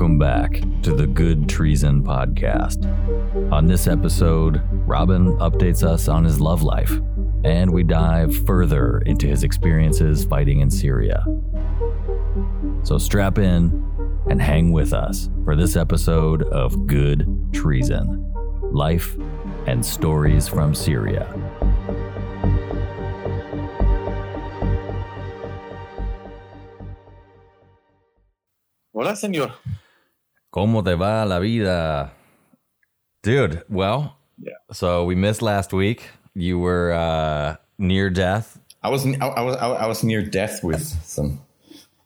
Welcome back to the Good Treason Podcast. On this episode, Robin updates us on his love life, and we dive further into his experiences fighting in Syria. So strap in and hang with us for this episode of Good Treason Life and Stories from Syria. Hola, señor. ¿Cómo te va la vida? Dude, well, Yeah. so we missed last week. You were uh, near death. I was I, I was I was near death with some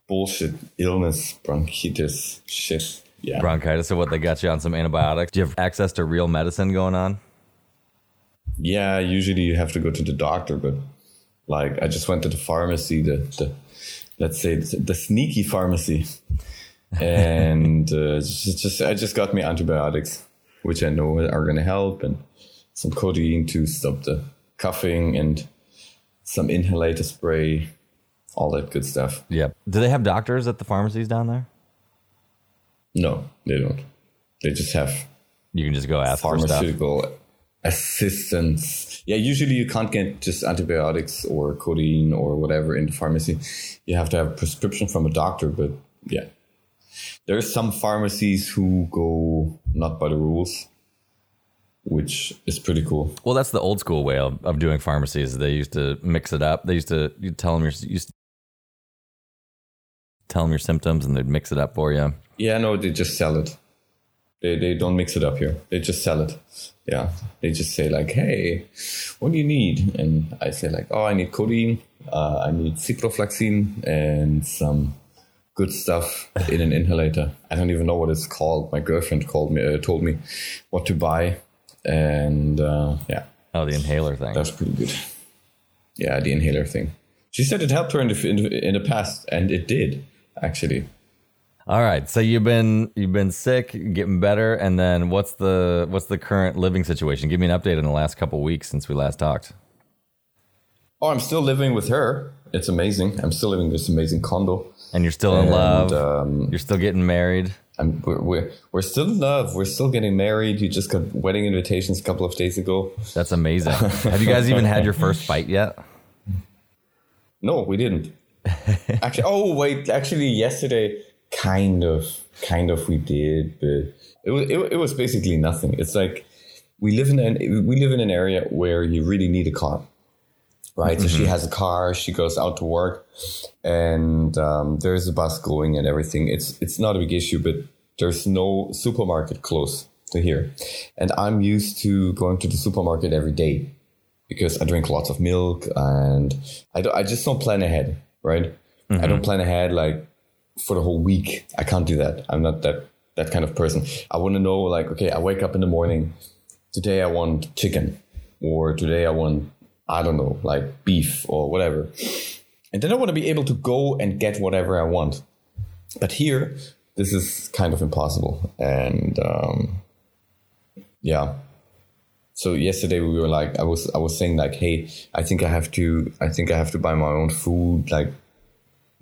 bullshit illness, bronchitis, shit. Yeah. bronchitis so what they got you on some antibiotics do you have access to real medicine going on yeah. Usually you have to go to the doctor, but like I just went to the pharmacy, the the let's say the, the sneaky pharmacy, and uh, just, just I just got me antibiotics, which I know are gonna help, and some codeine to stop the coughing, and some inhalator spray, all that good stuff. yep do they have doctors at the pharmacies down there No, they don't. They just have you can just go ask for stuff pharmaceutical assistance. Yeah, usually you can't get just antibiotics or codeine or whatever in the pharmacy. You have to have a prescription from a doctor, but yeah. There's some pharmacies who go not by the rules, which is pretty cool. well that's the old school way of, of doing pharmacies they used to mix it up they used to you tell them your you used to tell them your symptoms and they'd mix it up for you Yeah, no, they just sell it. They they don't mix it up here. They just sell it. Yeah, they just say like, "Hey, what do you need?" And I say like, "Oh, I need codeine. Uh, I need ciprofloxacin and some good stuff in an inhalator. I don't even know what it's called. My girlfriend called me, uh, told me what to buy, and uh, yeah, oh the inhaler thing that's pretty good. Yeah, the inhaler thing. She said it helped her in the in in the past, and it did actually. all right so you've been you've been sick getting better and then what's the what's the current living situation give me an update in the last couple weeks since we last talked Oh, I'm still living with her. It's amazing. I'm still living in this amazing condo. And you're still in And, love um, you're still getting married I'm, we're, we're, we're still in love. We're still getting married. You just got wedding invitations a couple of days ago. That's amazing. Have you guys even had your first fight yet? No, we didn't. actually, oh wait, actually yesterday, kind of, kind of we did, but it was it, it was basically nothing. It's like we live in an we live in an area where you really need a car, right? So she has a car. She goes out to work, and um, there's a bus going and everything. It's it's not a big issue, but there's no supermarket close to here, and I'm used to going to the supermarket every day because I drink lots of milk and I, don't, I just don't plan ahead, right? I don't plan ahead like for the whole week. I can't do that. I'm not that that kind of person. I want to know like okay, I wake up in the morning. Today I want chicken, or today I want I don't know like beef or whatever, and then I want to be able to go and get whatever I want. But here, this is kind of impossible, and um, yeah, so yesterday we were like i was i was saying like hey i think i have to i think i have to buy my own food like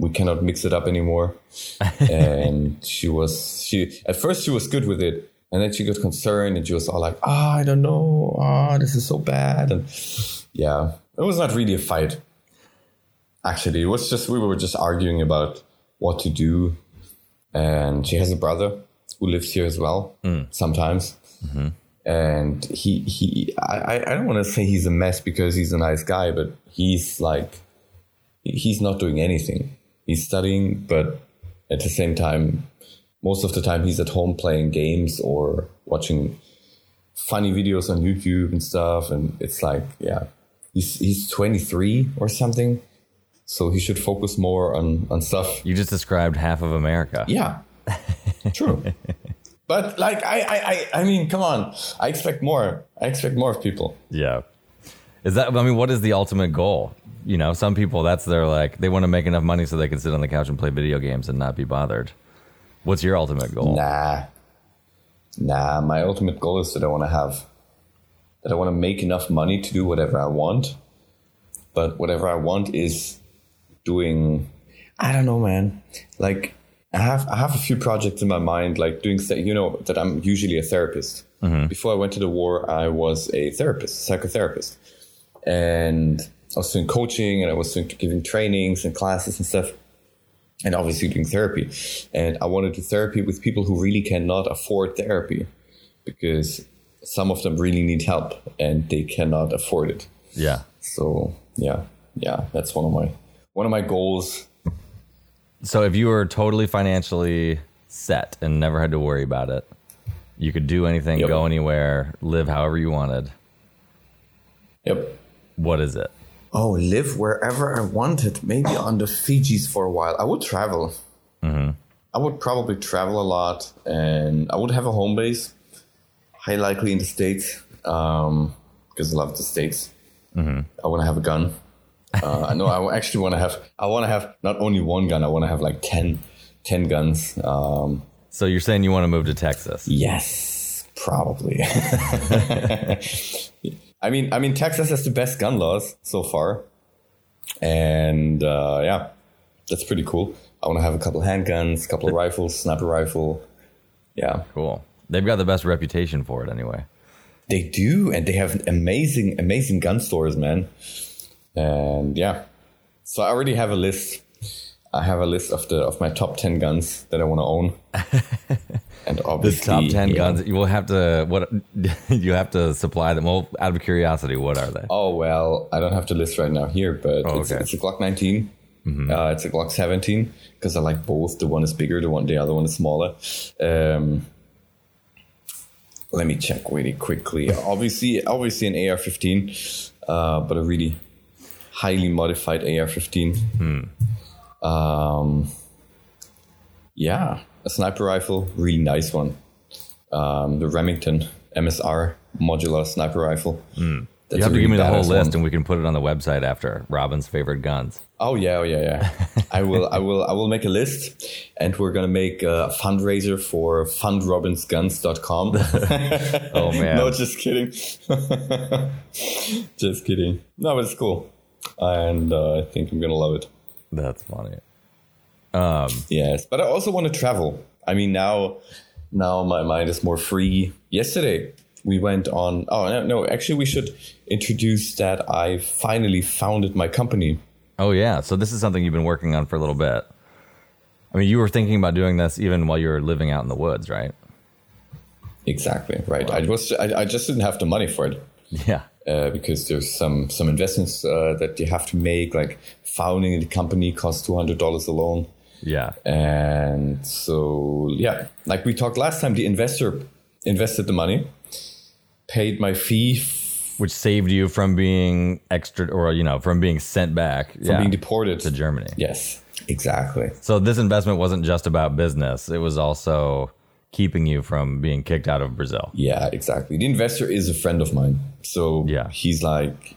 we cannot mix it up anymore. And she was she at first she was good with it and then she got concerned and she was all like ah i don't know. Ah this is so bad. And yeah it was not really a fight actually. It was just we were just arguing about what to do. And she has a brother who lives here as well sometimes. And he he I, I don't want to say he's a mess because he's a nice guy, but he's like he's not doing anything. He's studying, but at the same time, most of the time he's at home playing games or watching funny videos on YouTube and stuff. And it's like, yeah, he's he's 23 or something, so he should focus more on on stuff You just described half of America. yeah, true. But like I, I, I, I mean, come on! I expect more. I expect more of people. Yeah. Is that, I mean, what is the ultimate goal? You know, some people, that's their like, they want to make enough money so they can sit on the couch and play video games and not be bothered. What's your ultimate goal? Nah, nah. My ultimate goal is that I want to have, that I want to make enough money to do whatever I want. But whatever I want is doing. I don't know, man. Like I have I have a few projects in my mind, like doing you know that I'm usually a therapist. Mm-hmm. Before I went to the war, I was a therapist, psychotherapist, and I was doing coaching and I was doing giving trainings and classes and stuff, and obviously doing therapy. And I want to do therapy with people who really cannot afford therapy, because some of them really need help and they cannot afford it. Yeah. So yeah, yeah, that's one of my one of my goals so if you were totally financially set and never had to worry about it, you could do anything, yep. go anywhere, live however you wanted. Yep. What is it? Oh, live wherever I wanted. Maybe on the Fijis for a while. I would travel. Mm-hmm. I would probably travel a lot, and I would have a home base, high likely in the states, um, because I love the states. Mm-hmm. I want to have a gun. Uh, I know I actually want to have. I want to have not only one gun. I want to have like 10, 10 guns. Um, so you're saying you want to move to Texas? Yes, probably. I mean, I mean, Texas has the best gun laws so far, and uh, yeah, that's pretty cool. I want to have a couple handguns, a couple of rifles, sniper rifle. Yeah, cool. They've got the best reputation for it, anyway. They do, and they have amazing, amazing gun stores, man. And yeah, so I already have a list. I have a list of the of my top ten guns that I want to own. and obviously, the top ten guns you will have to what you have to supply them. Well, out of curiosity, what are they? Oh well, I don't have the list right now here, but oh, it's, okay. it's a Glock 19. Mm-hmm. Uh, it's a Glock 17 because I like both. The one is bigger, the one the other one is smaller. Um, let me check really quickly. obviously, obviously an AR-15, uh, but a really highly modified AR-15. Hmm. Um, yeah, a sniper rifle, really nice one. Um, the Remington MSR modular sniper rifle. Hmm. you have to give me the whole list, one. and we can put it on the website after Robin's favorite guns. Oh yeah, oh, yeah, yeah. I will, I will, I will make a list, and we're gonna make a fundraiser for fundrobinsguns.com. oh man, no, just kidding, just kidding. No, but it's cool and uh, I think I'm gonna love it. That's funny. Um, yes, but I also want to travel. I mean, now, now my mind is more free. Yesterday we went on. Oh no, no, actually, we should introduce that I finally founded my company. Oh yeah, so this is something you've been working on for a little bit. I mean, you were thinking about doing this even while you were living out in the woods, right? Exactly right. Wow. I was I, I just didn't have the money for it. Yeah uh, because there's some some investments uh, that you have to make. Like founding the company costs two hundred dollars alone. Yeah, and so yeah, like we talked last time, the investor invested the money, paid my fee. Which saved you from being extra, or you know, from being sent back, from yeah, being deported to Germany. Yes, exactly. So this investment wasn't just about business; it was also keeping you from being kicked out of Brazil. Yeah, exactly. The investor is a friend of mine. So yeah. he's like,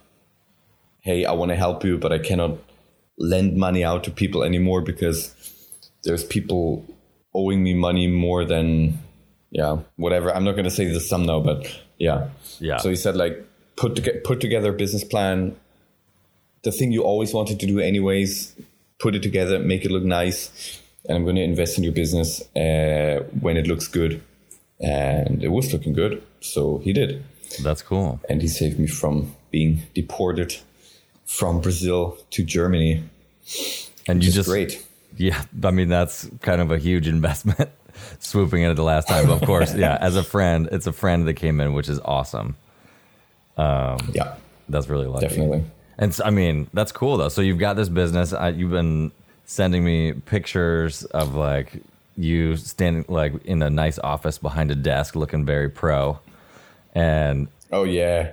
hey, I want to help you, but I cannot lend money out to people anymore because there's people owing me money more than, yeah, whatever. I'm not going to say the sum now, but yeah. Yeah. So he said, like, put, to- put together a business plan. The thing you always wanted to do, anyways, put it together, make it look nice and I'm going to invest in your business uh, when it looks good. And it was looking good, so he did. That's cool. And he saved me from being deported from Brazil to Germany. And you just great. Yeah, I mean that's kind of a huge investment. Swooping in at the last time, but of course, yeah. As a friend, it's a friend that came in, which is awesome. Um, yeah, that's really lucky. Definitely. And so, I mean, that's cool though. So you've got this business. I, you've been sending me pictures of like you standing like in a nice office behind a desk looking very pro. And oh yeah.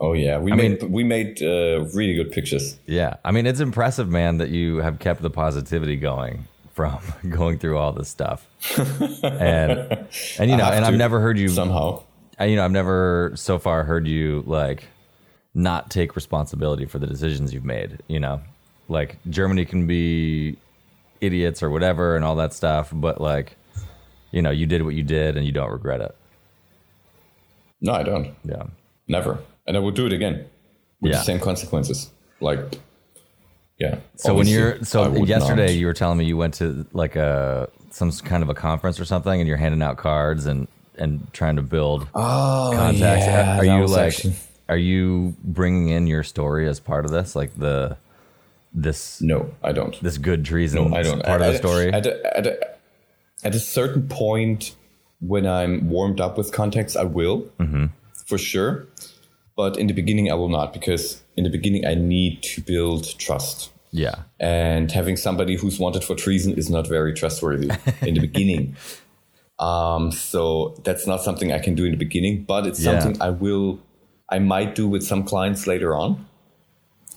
Oh yeah. We I made mean, we made uh, really good pictures. Yeah. I mean it's impressive man that you have kept the positivity going from going through all this stuff. And and you know and i've never heard you somehow. You know i've never so far heard you like not take responsibility for the decisions you've made you know like Germany can be idiots or whatever and all that stuff, but like, you know, you did what you did and you don't regret it. No, I don't. Yeah. Never. And I would do it again with yeah. the same consequences. Like, yeah. So when you're so yesterday not. you were telling me you went to like a some kind of a conference or something and you're handing out cards and and trying to build oh, contacts. yeah, are you like actually- are you bringing in your story as part of this like the this no, I don't. this good treason No, I don't. part of the story? At a, at, a, at a certain point, when I'm warmed up with context, I will, Mm-hmm. for sure. But in the beginning, I will not because in the beginning, I need to build trust. yeah. And having somebody who's wanted for treason is not very trustworthy in the beginning. Um, so that's not something I can do in the beginning, but it's Yeah. something I will, I might do with some clients later on.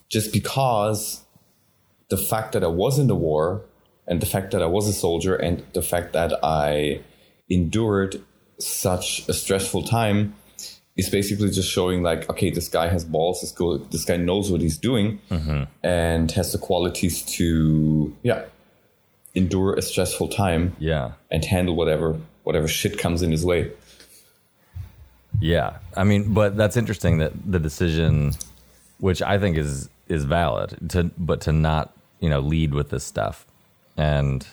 Just because the fact that I was in the war and the fact that I was a soldier and the fact that I endured such a stressful time is basically just showing like, okay, this guy has balls. This, go, this guy knows what he's doing mm-hmm. and has the qualities to, yeah, endure a stressful time Yeah. and handle whatever whatever shit comes in his way. Yeah, I mean, but that's interesting that the decision, which I think is is valid, to but to not you know lead with this stuff, and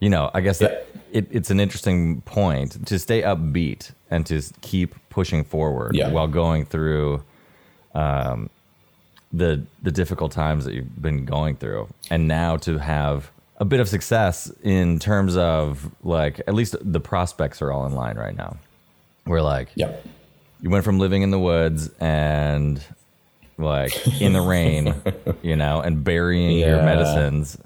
you know, I guess that it, it's an interesting point to stay upbeat and to keep pushing forward Yeah. while going through um, the the difficult times that you've been going through, and now to have a bit of success in terms of like at least the prospects are all in line right now. We're like, Yeah. you went from living in the woods and like in the rain, you know, and burying your medicines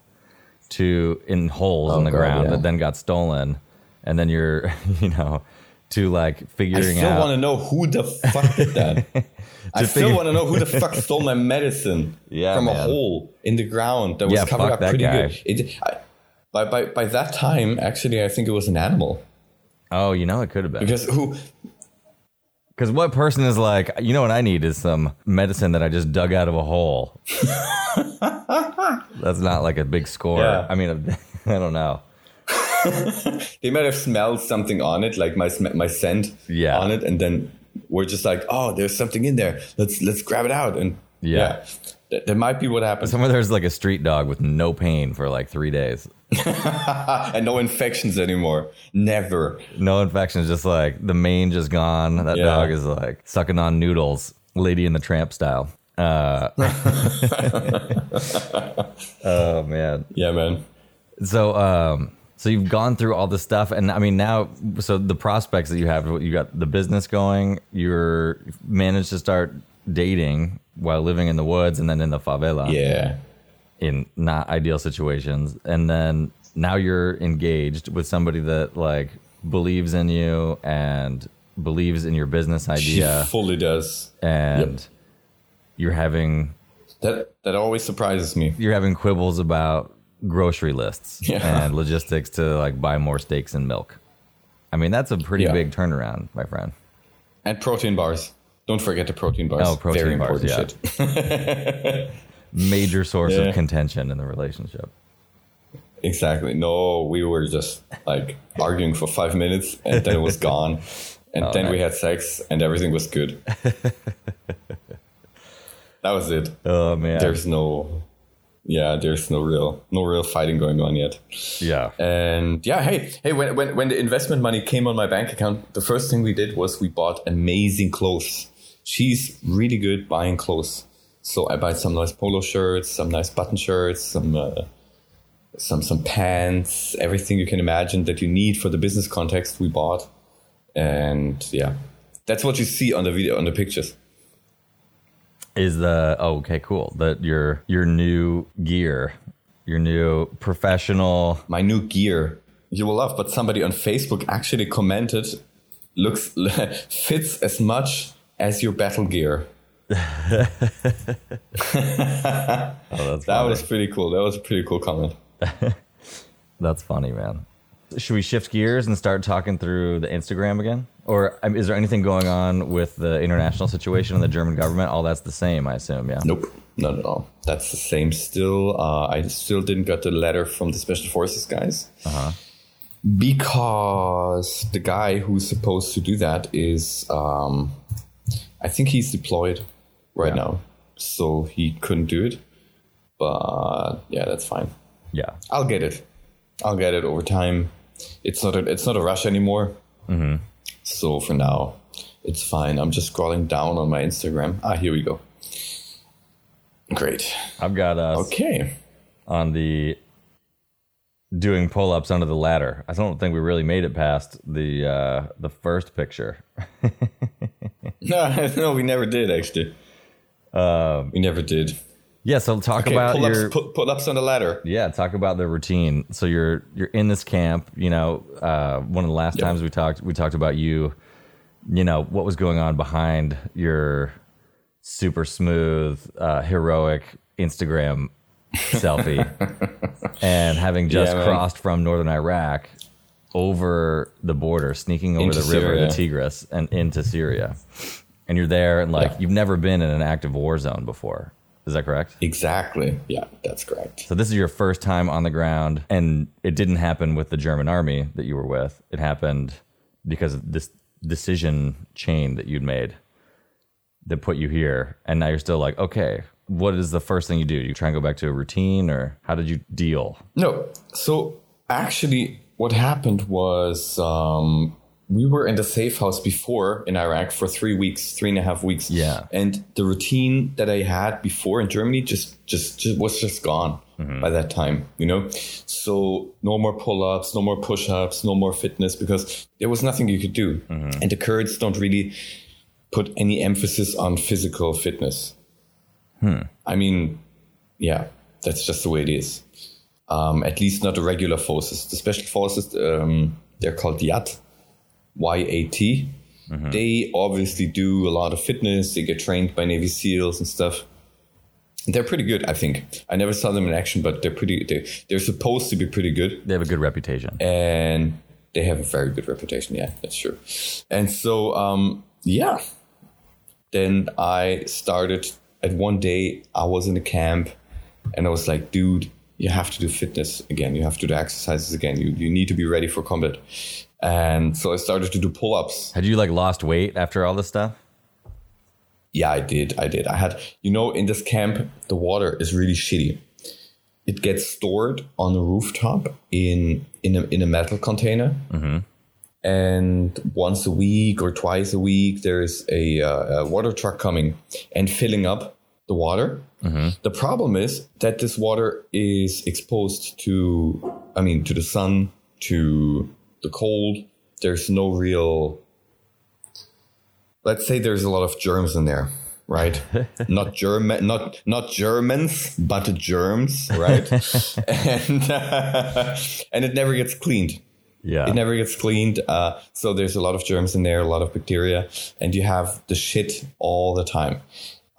to in holes Oh, in the God, ground yeah. that then got stolen, and then you're, you know, to like figuring out. I still out. want to know who the fuck did that. I still figure- want to know who the fuck stole my medicine Yeah, from a hole in the ground that was Yeah, covered up pretty guy. good. It, I, by, by, by that time, actually, I think it was an animal. oh, you know, it could have been Because who, because what person is like, you know, what I need is some medicine that I just dug out of a hole. That's not like a big score. Yeah. I mean, I don't know. they might have smelled something on it, like my sm- my scent Yeah. on it, and then we're just like, oh, there's something in there. Let's let's grab it out, and Yeah. yeah, That, that might be what happened. Somewhere there's like a street dog with no pain for like three days. and no infections anymore. Never. No infections, just like the mane just gone. That Yeah. dog is like sucking on noodles, Lady in the Tramp style. Uh, oh man. Yeah, man. So, um, so you've gone through all this stuff, and I mean now, so the prospects that you have, you got the business going. You're managed to start dating while living in the woods, and then in the favela. Yeah. in not ideal situations and then now you're engaged with somebody that like believes in you and believes in your business idea. She fully does. and you're having That that always surprises me. you're having quibbles about grocery lists Yeah. and logistics to like buy more steaks and milk i mean that's a pretty Yeah. big turnaround my friend And protein bars. Don't forget the protein bars. Oh, protein Very bars, important yeah. shit. major source Yeah. of contention in the relationship exactly. No, we were just like arguing for five minutes and then it was gone. And Oh, then we had sex and everything was good. that was it. oh man There's no yeah, there's no real no real fighting going on yet. yeah And yeah, hey, hey, when, when when the investment money came on my bank account, the first thing we did was we bought amazing clothes. She's really good buying clothes. So I bought some nice polo shirts, some nice button shirts, some uh, some some pants, everything you can imagine that you need for the business context we bought. And yeah, that's what you see on the video on the pictures. is the oh okay cool that your your new gear your new professional my new gear you will love but somebody on facebook actually commented looks fits as much as your battle gear. Oh that funny. was pretty cool. That was a pretty cool comment. That's funny man. Should we shift gears and start talking through the instagram again? Or um, is there anything going on with the international situation and the german government? All that's the same i assume yeah? Nope. Not at all. That's the same still. Uh, i still didn't get the letter from the special forces guys. Because the guy who's supposed to do that is um, i think he's deployed right Yeah. now so he couldn't do it but yeah, that's fine. Yeah. I'll get it. I'll get it over time. It's not a, it's not a rush anymore. Mm-hmm. So for now, it's fine. I'm just scrolling down on my Instagram. Ah, here we go. Great. I've got us Okay. on the doing pull ups under the ladder. I don't think we really made it past the uh, the first picture. No, no, we never did actually. we never did. Yeah, so talk Okay, about pull ups, your pull, pull ups on the ladder. yeah, talk about the routine. So you're you're in this camp. You know, uh, one of the last Yep. times we talked, we talked about you. You know what was going on behind your super smooth, uh, heroic Instagram selfie, and having just Yeah, crossed from northern Iraq over the border, sneaking over Into the river, Syria. the Tigris, and into Syria. And you're there, and like Yeah. you've never been in an active war zone before. Is that correct? Exactly. Yeah, that's correct. So this is your first time on the ground, and it didn't happen with the German army that you were with. It happened because of this decision chain that you'd made that put you here, and now you're still like, okay, what is the first thing you do? You try and go back to a routine, or how did you deal? No. So actually, what happened was um, we were in the safe house before in Iraq for three weeks, three and a half weeks. Yeah. And the routine that I had before in Germany just just, just was just gone mm-hmm. by that time. You know, so no more pull ups, no more push ups, no more fitness because there was nothing you could do. Mm-hmm. And the Kurds don't really put any emphasis on physical fitness. Hmm. I mean, yeah, that's just the way it is. Um, at least not the regular forces. The special forces, um, they're called YAT, Y-A-T. They obviously do a lot of fitness. They get trained by Navy SEALs and stuff. They're pretty good, I think. I never saw them in action, but they're pretty. They, they're supposed to be pretty good They have a good reputation. and they have a very good reputation. Yeah, that's true. And so, um, yeah, then I started at one day. I was in the camp, and I was like, dude, you have to do fitness again. You have to do exercises again. You you need to be ready for combat. And so I started to do pull ups. Had you like lost weight after all this stuff? Yeah, I did. I did. I had, you know, in this camp, the water is really shitty. It gets stored on the rooftop in in a, in a metal container, and once a week or twice a week, there is a, uh, a water truck coming and filling up the water. The problem is that this water is exposed to, I mean, to the sun, to the cold. There's no real let's say there's a lot of germs in there right not german not not germans but germs right and uh, and it never gets cleaned Yeah. it never gets cleaned uh, so there's a lot of germs in there a lot of bacteria and you have the shit all the time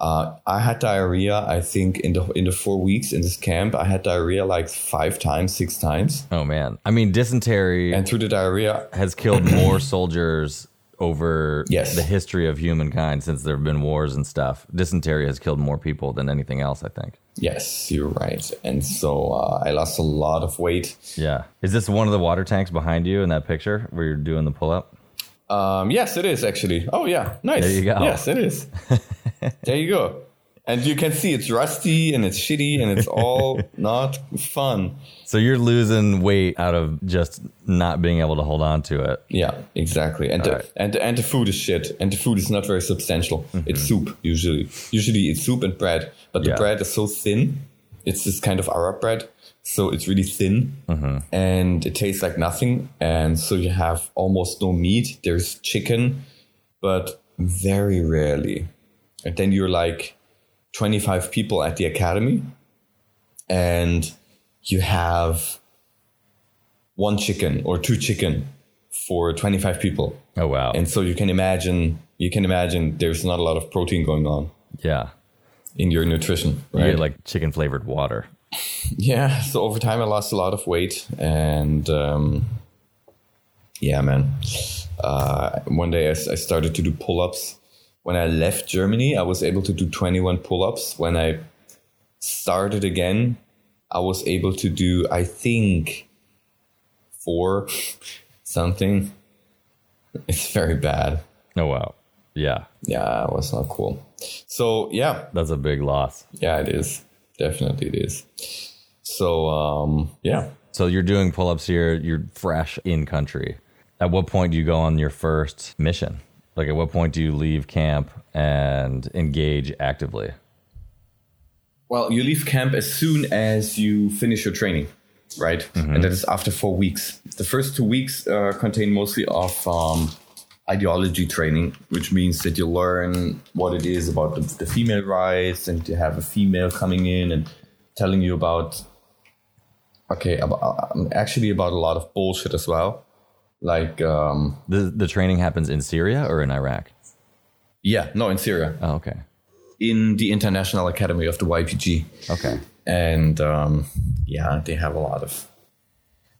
uh, I had diarrhea. I think in the in the four weeks in this camp, I had diarrhea like five times, six times, oh man. I mean, dysentery and through the diarrhea, has killed more soldiers over Yes. the history of humankind since there have been wars and stuff. Dysentery has killed more people than anything else, I think. yes, you're right. And so uh, I lost a lot of weight. Yeah. Is this one of the water tanks behind you in that picture where you're doing the pull up? Um, yes, it is actually. Oh yeah, nice. There you go. Yes, it is. there you go. And you can see it's rusty and it's shitty and it's all not fun. So you're losing weight out of just not being able to hold on to it. Yeah, exactly. And uh, the, right. and the, and the food is shit. And the food is not very substantial. Mm-hmm. It's soup usually. Usually it's soup and bread, but the Yeah. bread is so thin. It's this kind of Arab bread, so it's really thin, mm-hmm. and it tastes like nothing. And so you have almost no meat. There's chicken, but very rarely. And then you're like 25 people at the academy, and you have one chicken or two chicken for 25 people. Oh wow. And so you can imagine, you can imagine there's not a lot of protein going on yeah. in your nutrition, right? get like chicken flavored water. yeah. So over time, I lost a lot of weight, and um, yeah, man. Uh, one day I started to do pull-ups. When I left Germany, I was able to do 21 pull-ups. When I started again, I was able to do, I think, four something. It's very bad. Oh wow. Yeah. Yeah, it was not cool. So yeah, That's a big loss. yeah, it is. definitely it is. So um, yeah, So you're doing pull ups here, you're fresh in country. At what point do you go on your first mission? Like, at what point do you leave camp and engage actively? Well, you leave camp as soon as you finish your training, right? And that is after four weeks. The first two weeks uh, contain mostly of um, ideology training, which means that you learn what it is about the, the female rights, and you have a female coming in and telling you about, okay, about, um, actually about a lot of bullshit as well. Like, um, The, the training happens in Syria or in Iraq? yeah, no, in Syria, Oh, okay. in the International Academy of the YPG. Okay. and um, yeah, they have a lot of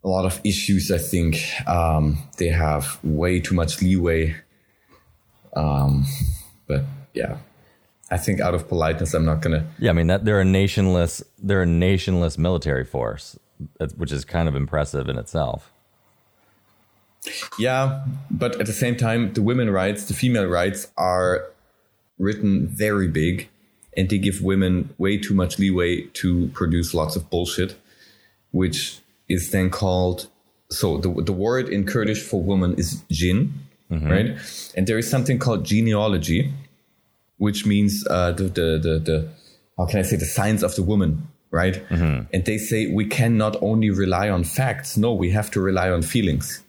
a lot of issues. I think um, they have way too much leeway. Um, but yeah, I think out of politeness, I'm not gonna. Yeah, I mean that they're a nationless they're a nationless military force, which is kind of impressive in itself. Yeah, but at the same time, the women rights, the female rights are written very big, and they give women way too much leeway to produce lots of bullshit, which is then called. So the the word in Kurdish for woman is jin, right? And there is something called jineology, which means uh, the, the the the how can I say the science of the woman, right? And they say we cannot only rely on facts. No, we have to rely on feelings.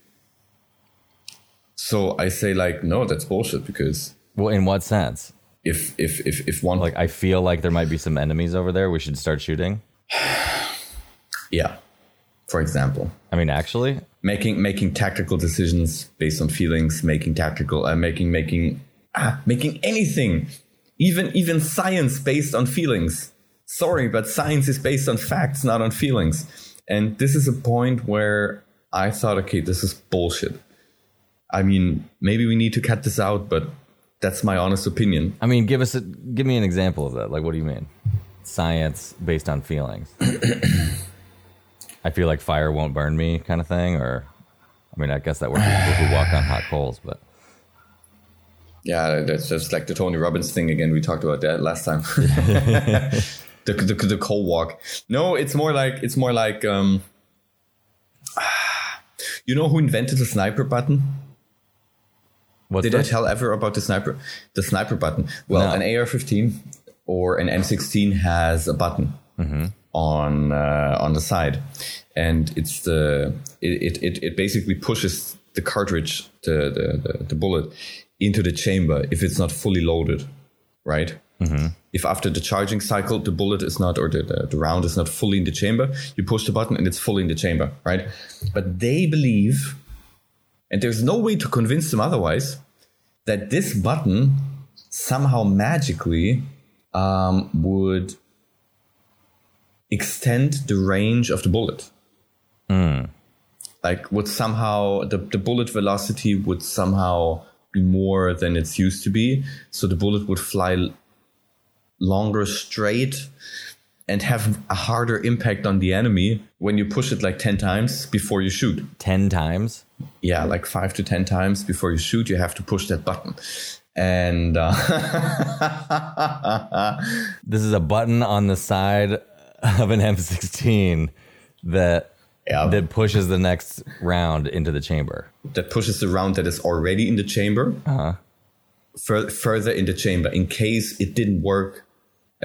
So I say like, no, that's bullshit because Well, in what sense? if if if if one Like I feel like there might be some enemies over there. We should start shooting. yeah, for example, I mean, actually, making making tactical decisions based on feelings, making tactical, uh, making making ah, making anything, even even science based on feelings. Sorry, but science is based on facts, not on feelings. And this is a point where I thought, okay, this is bullshit. I mean, maybe we need to cut this out, but that's my honest opinion. I mean, give us a give me an example of that. Like, what do you mean? Science based on feelings. I feel like fire won't burn me, kind of thing. Or, I mean, I guess that works for people who walk on hot coals, but Yeah, that's just like the Tony Robbins thing again. We talked about that last time. the, the the cold walk. No, it's more like it's more like um, you know who invented the sniper button? What's Did I tell ever about the sniper the sniper button? Well, No. an AR-15 or an M16 has a button on uh, on the side, and it's the it, it it basically pushes the cartridge the, the the the bullet into the chamber if it's not fully loaded, right? If after the charging cycle the bullet is not or the, the, the round is not fully in the chamber, you push the button and it's fully in the chamber, right? But they believe and there's no way to convince them otherwise that this button somehow magically um, would extend the range of the bullet. Like would somehow the, the bullet velocity would somehow be more than it's used to be. So the bullet would fly longer straight and have a harder impact on the enemy when you push it like 10 times before you shoot ten times? yeah, like five to 10 times before you shoot, you have to push that button. And uh, This is a button on the side of an M16 that Yeah. that pushes the next round into the chamber. that pushes the round that is already in the chamber Uh fur- further in the chamber in case it didn't work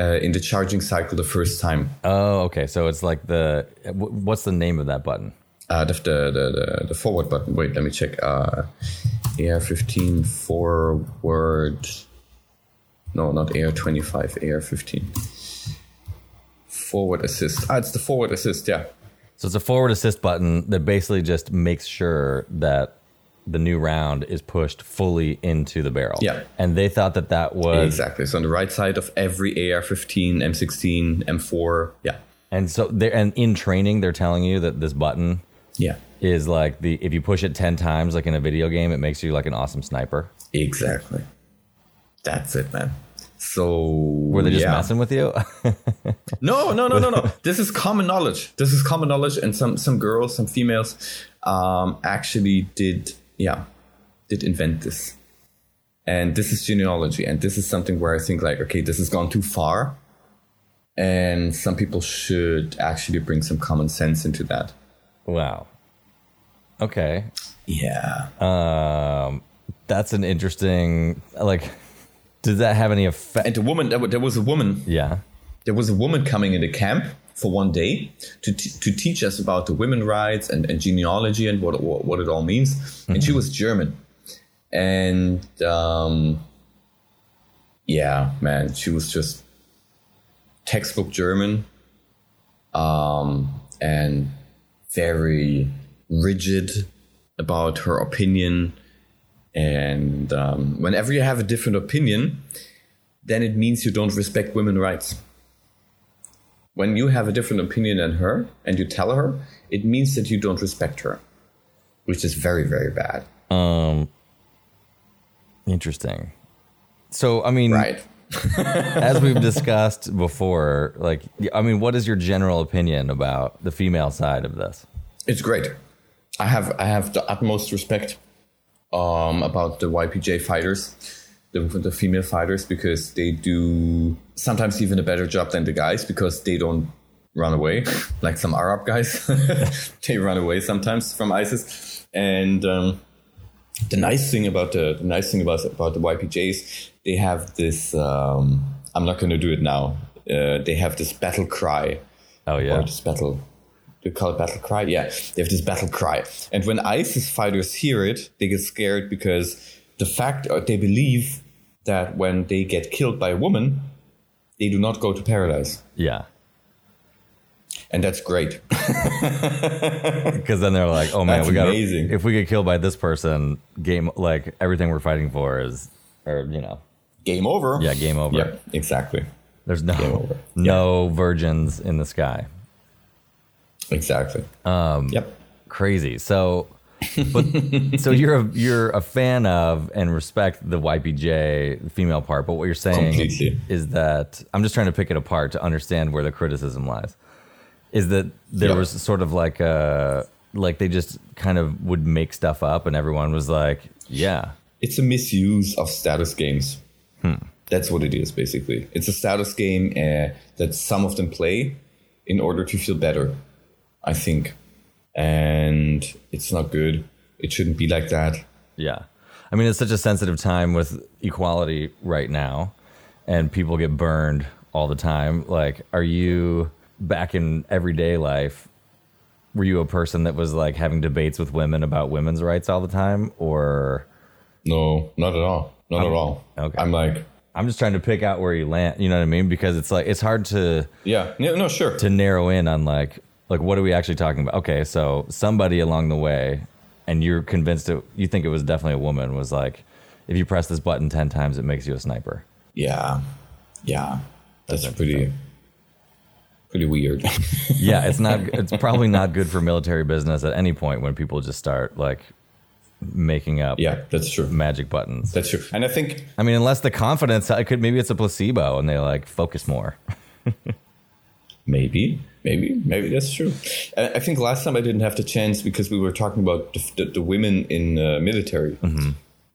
uh, in the charging cycle the first time. Oh, okay. So it's like the wh- what's the name of that button? Uh, the, the, the, the, forward button. Wait, let me check. Uh, AR15 forward. No, not AR25, AR15. Forward assist. Ah, it's the forward assist, yeah. So it's a forward assist button that basically just makes sure that the new round is pushed fully into the barrel. Yeah. And they thought that that was Exactly. So on the right side of every AR-15, M16, M4, yeah, and so they're, and in training they're telling you that this button yeah, is like the if you push it 10 times like in a video game it makes you like an awesome sniper. exactly. That's it, man. So Were they just yeah. messing with you? No, no, no, no, no. this is common knowledge. This is common knowledge, and some some girls, some females, um, actually did, yeah, did invent this. And this is jineology, and this is something where I think like, okay, this has gone too far. and some people should actually bring some common sense into that. Wow. Okay. Yeah. Um, that's an interesting. Like, did that have any effect? And the woman, there there was a woman, Yeah. there was a woman coming into camp for one day to, t- to teach us about the women rights and, and jineology and what, what, what it all means. And she was German. And um, yeah, man, she was just textbook German um, and very rigid about her opinion. And um, whenever you have a different opinion, then it means you don't respect women's rights. When you have a different opinion than her and you tell her, it means that you don't respect her, which is very, very bad. Um. Interesting. So, I mean, Right. as we've discussed before, like, I mean, what is your general opinion about the female side of this? It's great. I have I have the utmost respect um, about the YPJ fighters, the, the female fighters, because they do sometimes even a better job than the guys because they don't run away like some Arab guys. they run away sometimes from ISIS, and um, the nice thing about the, the nice thing about about the YPJs, they have this. Um, I'm not going to do it now. Uh, they have this battle cry Oh or yeah. this battle they call it battle cry yeah they have this battle cry and when isis fighters hear it they get scared because the fact or they believe that when they get killed by a woman they do not go to paradise Yeah. and that's great Because then they're like, oh man, That's we got amazing. if we get killed by this person, game like everything we're fighting for is, or you know, game over yeah, game over. yeah exactly There's no over. no virgins in the sky. exactly um yep Crazy. So, but so you're a you're a fan of and respect the YPJ the female part, but what you're saying Completely. is that I'm just trying to pick it apart to understand where the criticism lies. Is that there Yeah. was sort of like a like they just kind of would make stuff up and everyone was like, yeah, it's a misuse of status games. That's what it is, basically. It's a status game uh, that some of them play in order to feel better, I think. And it's not good. It shouldn't be like that. Yeah. I mean, it's such a sensitive time with equality right now, and people get burned all the time. Like, are you back in everyday life? Were you a person that was like having debates with women about women's rights all the time? Or No, not at all. Not at um, all. okay. I'm like, I'm just trying to pick out where you land, you know what I mean? Because it's like, it's hard to, yeah, no, no sure. to narrow in on like, like, what are we actually talking about? Okay. So somebody along the way, and you're convinced it, you think it was definitely a woman, was like, if you press this button 10 times, it makes you a sniper. yeah, yeah. That's pretty, pretty weird. yeah, it's not. It's probably not good for military business at any point when people just start like making up yeah, that's true. magic buttons. That's true. And I think I mean, unless the confidence, I could maybe it's a placebo and they like focus more. Maybe, maybe, maybe that's true. I think last time I didn't have the chance because we were talking about the, the, the women in uh, military, mm-hmm.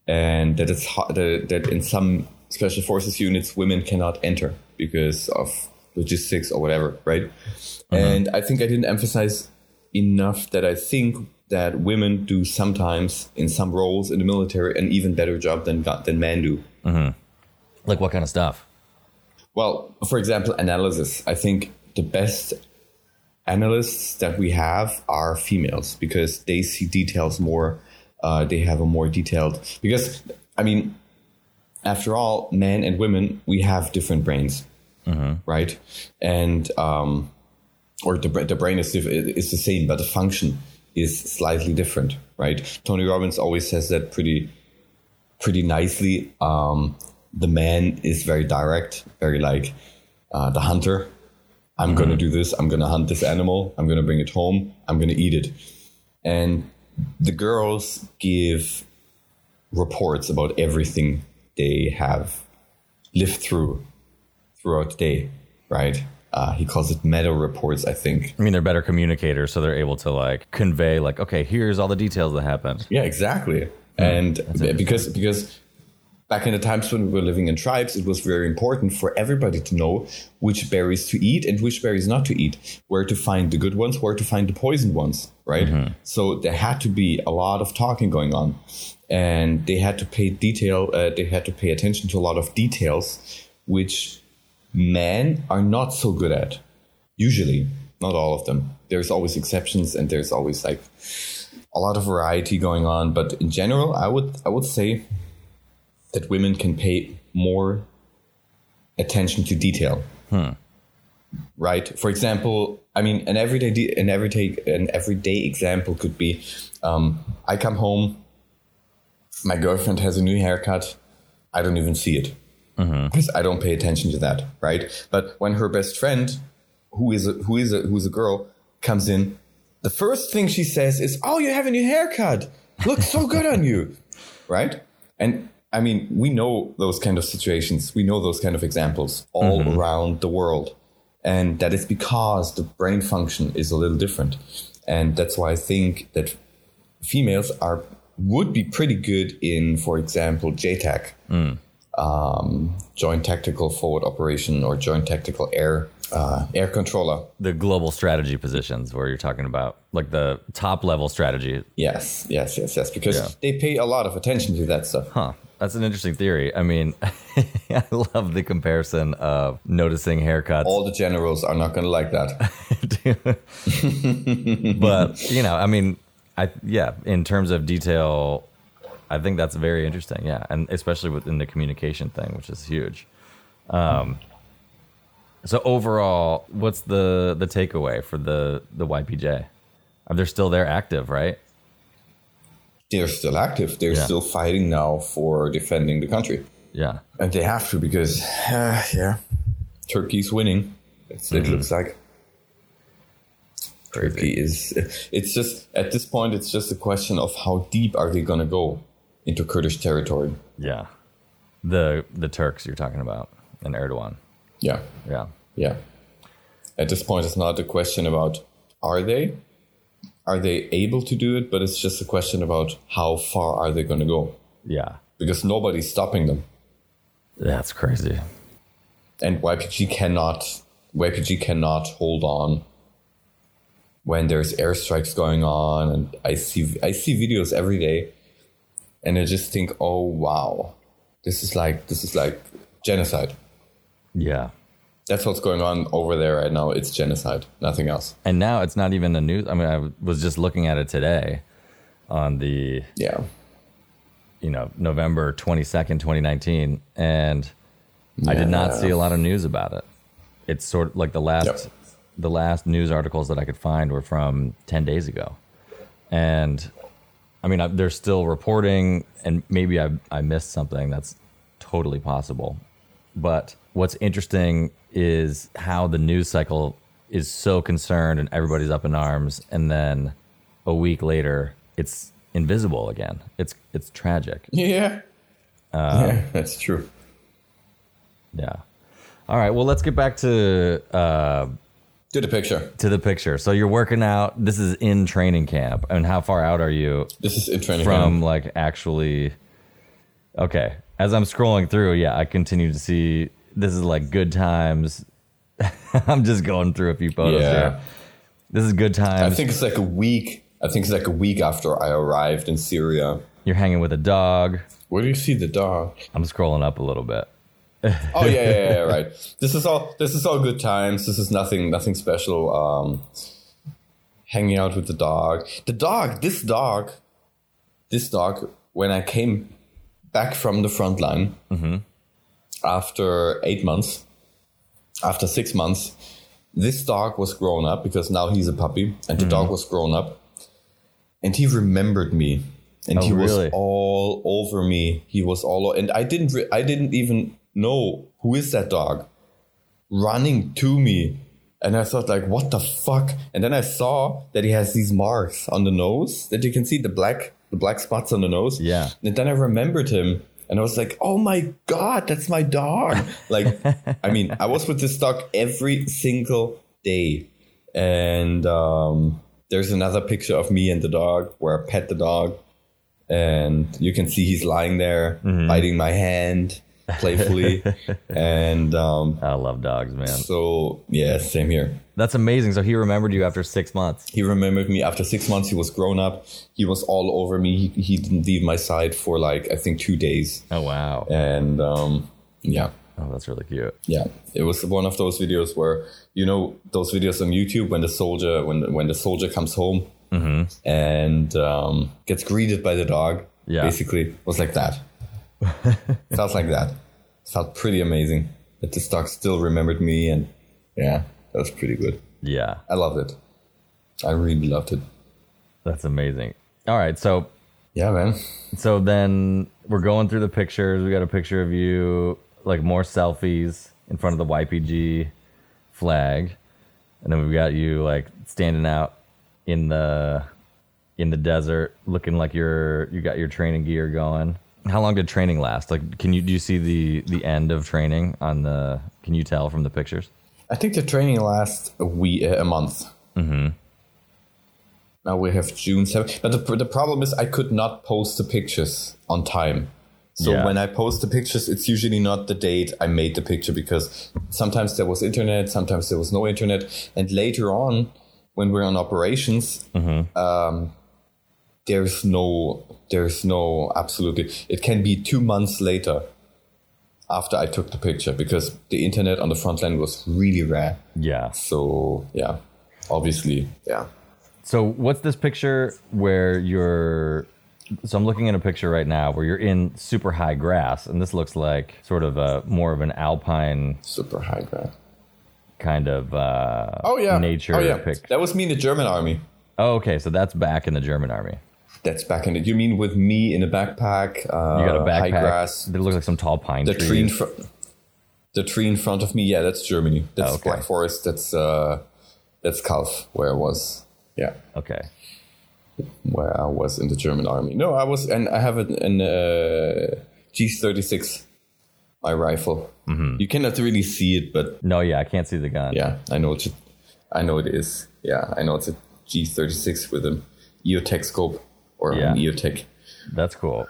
and that it's hard, that, that in some special forces units women cannot enter because of logistics or whatever, right? Uh-huh. And I think I didn't emphasize enough that I think that women do sometimes in some roles in the military an even better job than than men do. Mm-hmm. Like what kind of stuff? Well, for example, analysis. I think the best analysts that we have are females because they see details more. Uh, they have a more detailed because I mean, after all, men and women we have different brains, right? And um, or the the brain is diff- is the same, but the function is slightly different, right? Tony Robbins always says that pretty pretty nicely. Um, the man is very direct, very like uh, the hunter. I'm going to do this. I'm going to hunt this animal. I'm going to bring it home. I'm going to eat it. And the girls give reports about everything they have lived through throughout the day, right? Uh, he calls it meta reports, I think. I mean, they're better communicators, so they're able to like convey, like, okay, here's all the details that happened. Yeah, exactly. And because because back in the times when we were living in tribes, it was very important for everybody to know which berries to eat and which berries not to eat, where to find the good ones, where to find the poisoned ones, right? So there had to be a lot of talking going on, and they had to pay detail. Uh, they had to pay attention to a lot of details, which men are not so good at. Usually, not all of them. There's always exceptions, and there's always like a lot of variety going on. But in general, I would I would say that women can pay more attention to detail. Right. For example, I mean, an everyday de- an everyday an everyday example could be, um, I come home, my girlfriend has a new haircut, I don't even see it because I don't pay attention to that. Right. But when her best friend, who is a, who is a, who's a girl, comes in, the first thing she says is, "Oh, you have a new haircut. Looks so good on you." Right. And I mean, we know those kind of situations. We know those kind of examples all around the world. And that is because the brain function is a little different. And that's why I think that females are would be pretty good in, for example, JTAC, um, Joint Tactical Forward Operation or Joint Tactical Air uh, Air Controller. The global strategy positions where you're talking about like the top level strategy. Yes, yes, yes, yes. Because Yeah. they pay a lot of attention to that stuff. Huh. That's an interesting theory. I mean, I love the comparison of noticing haircuts. All the generals are not going to like that. but you know, I mean, I yeah, in terms of detail, I think that's very interesting. Yeah, and especially within the communication thing, which is huge. Um, so overall, what's the the takeaway for the the YPJ? Are they still there active, right? They're still active. They're Yeah. still fighting now for defending the country. Yeah, And they have to because, uh, yeah, Turkey's winning. It's, It looks like Turkey is. It's just at this point, it's just a question of how deep are they going to go into Kurdish territory. yeah. The the Turks you're talking about and Erdogan. Yeah, Yeah, yeah. At this point, it's not a question about are they, are they able to do it, but it's just a question about how far are they going to go yeah. because nobody's stopping them. That's crazy. and YPG cannot YPG cannot hold on when there's airstrikes going on and I see I see videos every day and I just think oh wow this is like this is like genocide Yeah. That's what's going on over there right now it's genocide nothing else And now it's not even a news. I mean, I was just looking at it today on the, yeah you know, November 22nd, 2019. And I did not see a lot of news about it. It's sort of like the last, Yep. the last news articles that I could find were from 10 days ago. And I mean, I, they're still reporting, and maybe I, I missed something. That's totally possible. But what's interesting is how the news cycle is so concerned and everybody's up in arms, and then a week later, it's invisible again. It's it's tragic. yeah yeah that's true Yeah. All right. Well, let's get back to uh, to the picture to the picture. So you're working out. This is in training camp, and how far out are you this is in training from camp. like actually okay as i'm scrolling through yeah i continue to see this is like good times i'm just going through a few photos Yeah. here this is good times. I think it's like a week I think it's like a week after I arrived in Syria you're hanging with a dog where do you see the dog i'm scrolling up a little bit Oh yeah, yeah, yeah, right. This is all. This is all good times. This is nothing, nothing special. Um, hanging out with the dog. The dog. This dog. This dog. When I came back from the front line after eight months, after six months, this dog was grown up because now he's a puppy, and the hmm. dog was grown up, and he remembered me, and Oh, he really? was all over me. He was all, and I didn't, re- I didn't even know who is that dog running to me. And I thought like, what the fuck? And then I saw that he has these marks on the nose that you can see the black, the black spots on the nose. Yeah. And then I remembered him and I was like, oh my God, that's my dog. like, I mean, I was with this dog every single day. And um, there's another picture of me and the dog where I pet the dog. and you can see he's lying there biting my hand playfully, and um, I love dogs, man. so yeah, same here. That's amazing. So he remembered you after six months. He remembered me after six months. He was grown up. He was all over me. He, he didn't leave my side for like I think two days, Oh wow. and um, yeah, Oh, that's really cute. yeah. It was one of those videos where you know those videos on YouTube when the soldier when when the soldier comes home and um, gets greeted by the dog. Yeah. basically was like that. Felt like that. Felt pretty amazing that the stock still remembered me, and yeah, that was pretty good. Yeah, I loved it. I really loved it. that's amazing. All right, so Yeah, man. so then we're going through the pictures. We got a picture of you, like more selfies in front of the YPG flag, and then we've got you like standing out in the in the desert, looking like you're you got your training gear going. How long did training last? Like, can you do you see the the end of training on the? Can you tell from the pictures? I think the training lasts a week, a month. Mm-hmm. Now we have June 7th. But the, the problem is I could not post the pictures on time. So Yeah. when I post the pictures, it's usually not the date I made the picture because sometimes there was internet, sometimes there was no internet. And later on, when we're on operations, um, there's no, there's no, absolutely, it can be two months later after I took the picture because the internet on the front line was really rare. Yeah. So yeah, obviously, yeah. So what's this picture where you're? So I'm looking at a picture right now where you're in super high grass, and this looks like sort of a more of an alpine Super high grass kind of uh, Oh yeah, nature Oh yeah, pic. that was me in the German army. Oh, okay, so that's back in the German army. That's back in it. You mean with me in a backpack? Uh, You got a backpack. High grass. That looks like some tall pine The trees. tree in front. The tree in front of me. Yeah, that's Germany. That's Oh, okay. Black Forest. That's uh, that's Calw, where I was. Yeah, Okay. where I was in the German army. No, I was, and I have an, an uh, G36, my rifle. Mm-hmm. You cannot really see it, but No, yeah, I can't see the gun. Yeah, I know it's I know it is. Yeah, I know it's a G36 with an EOTech scope or Yeah. an EOTech That's cool.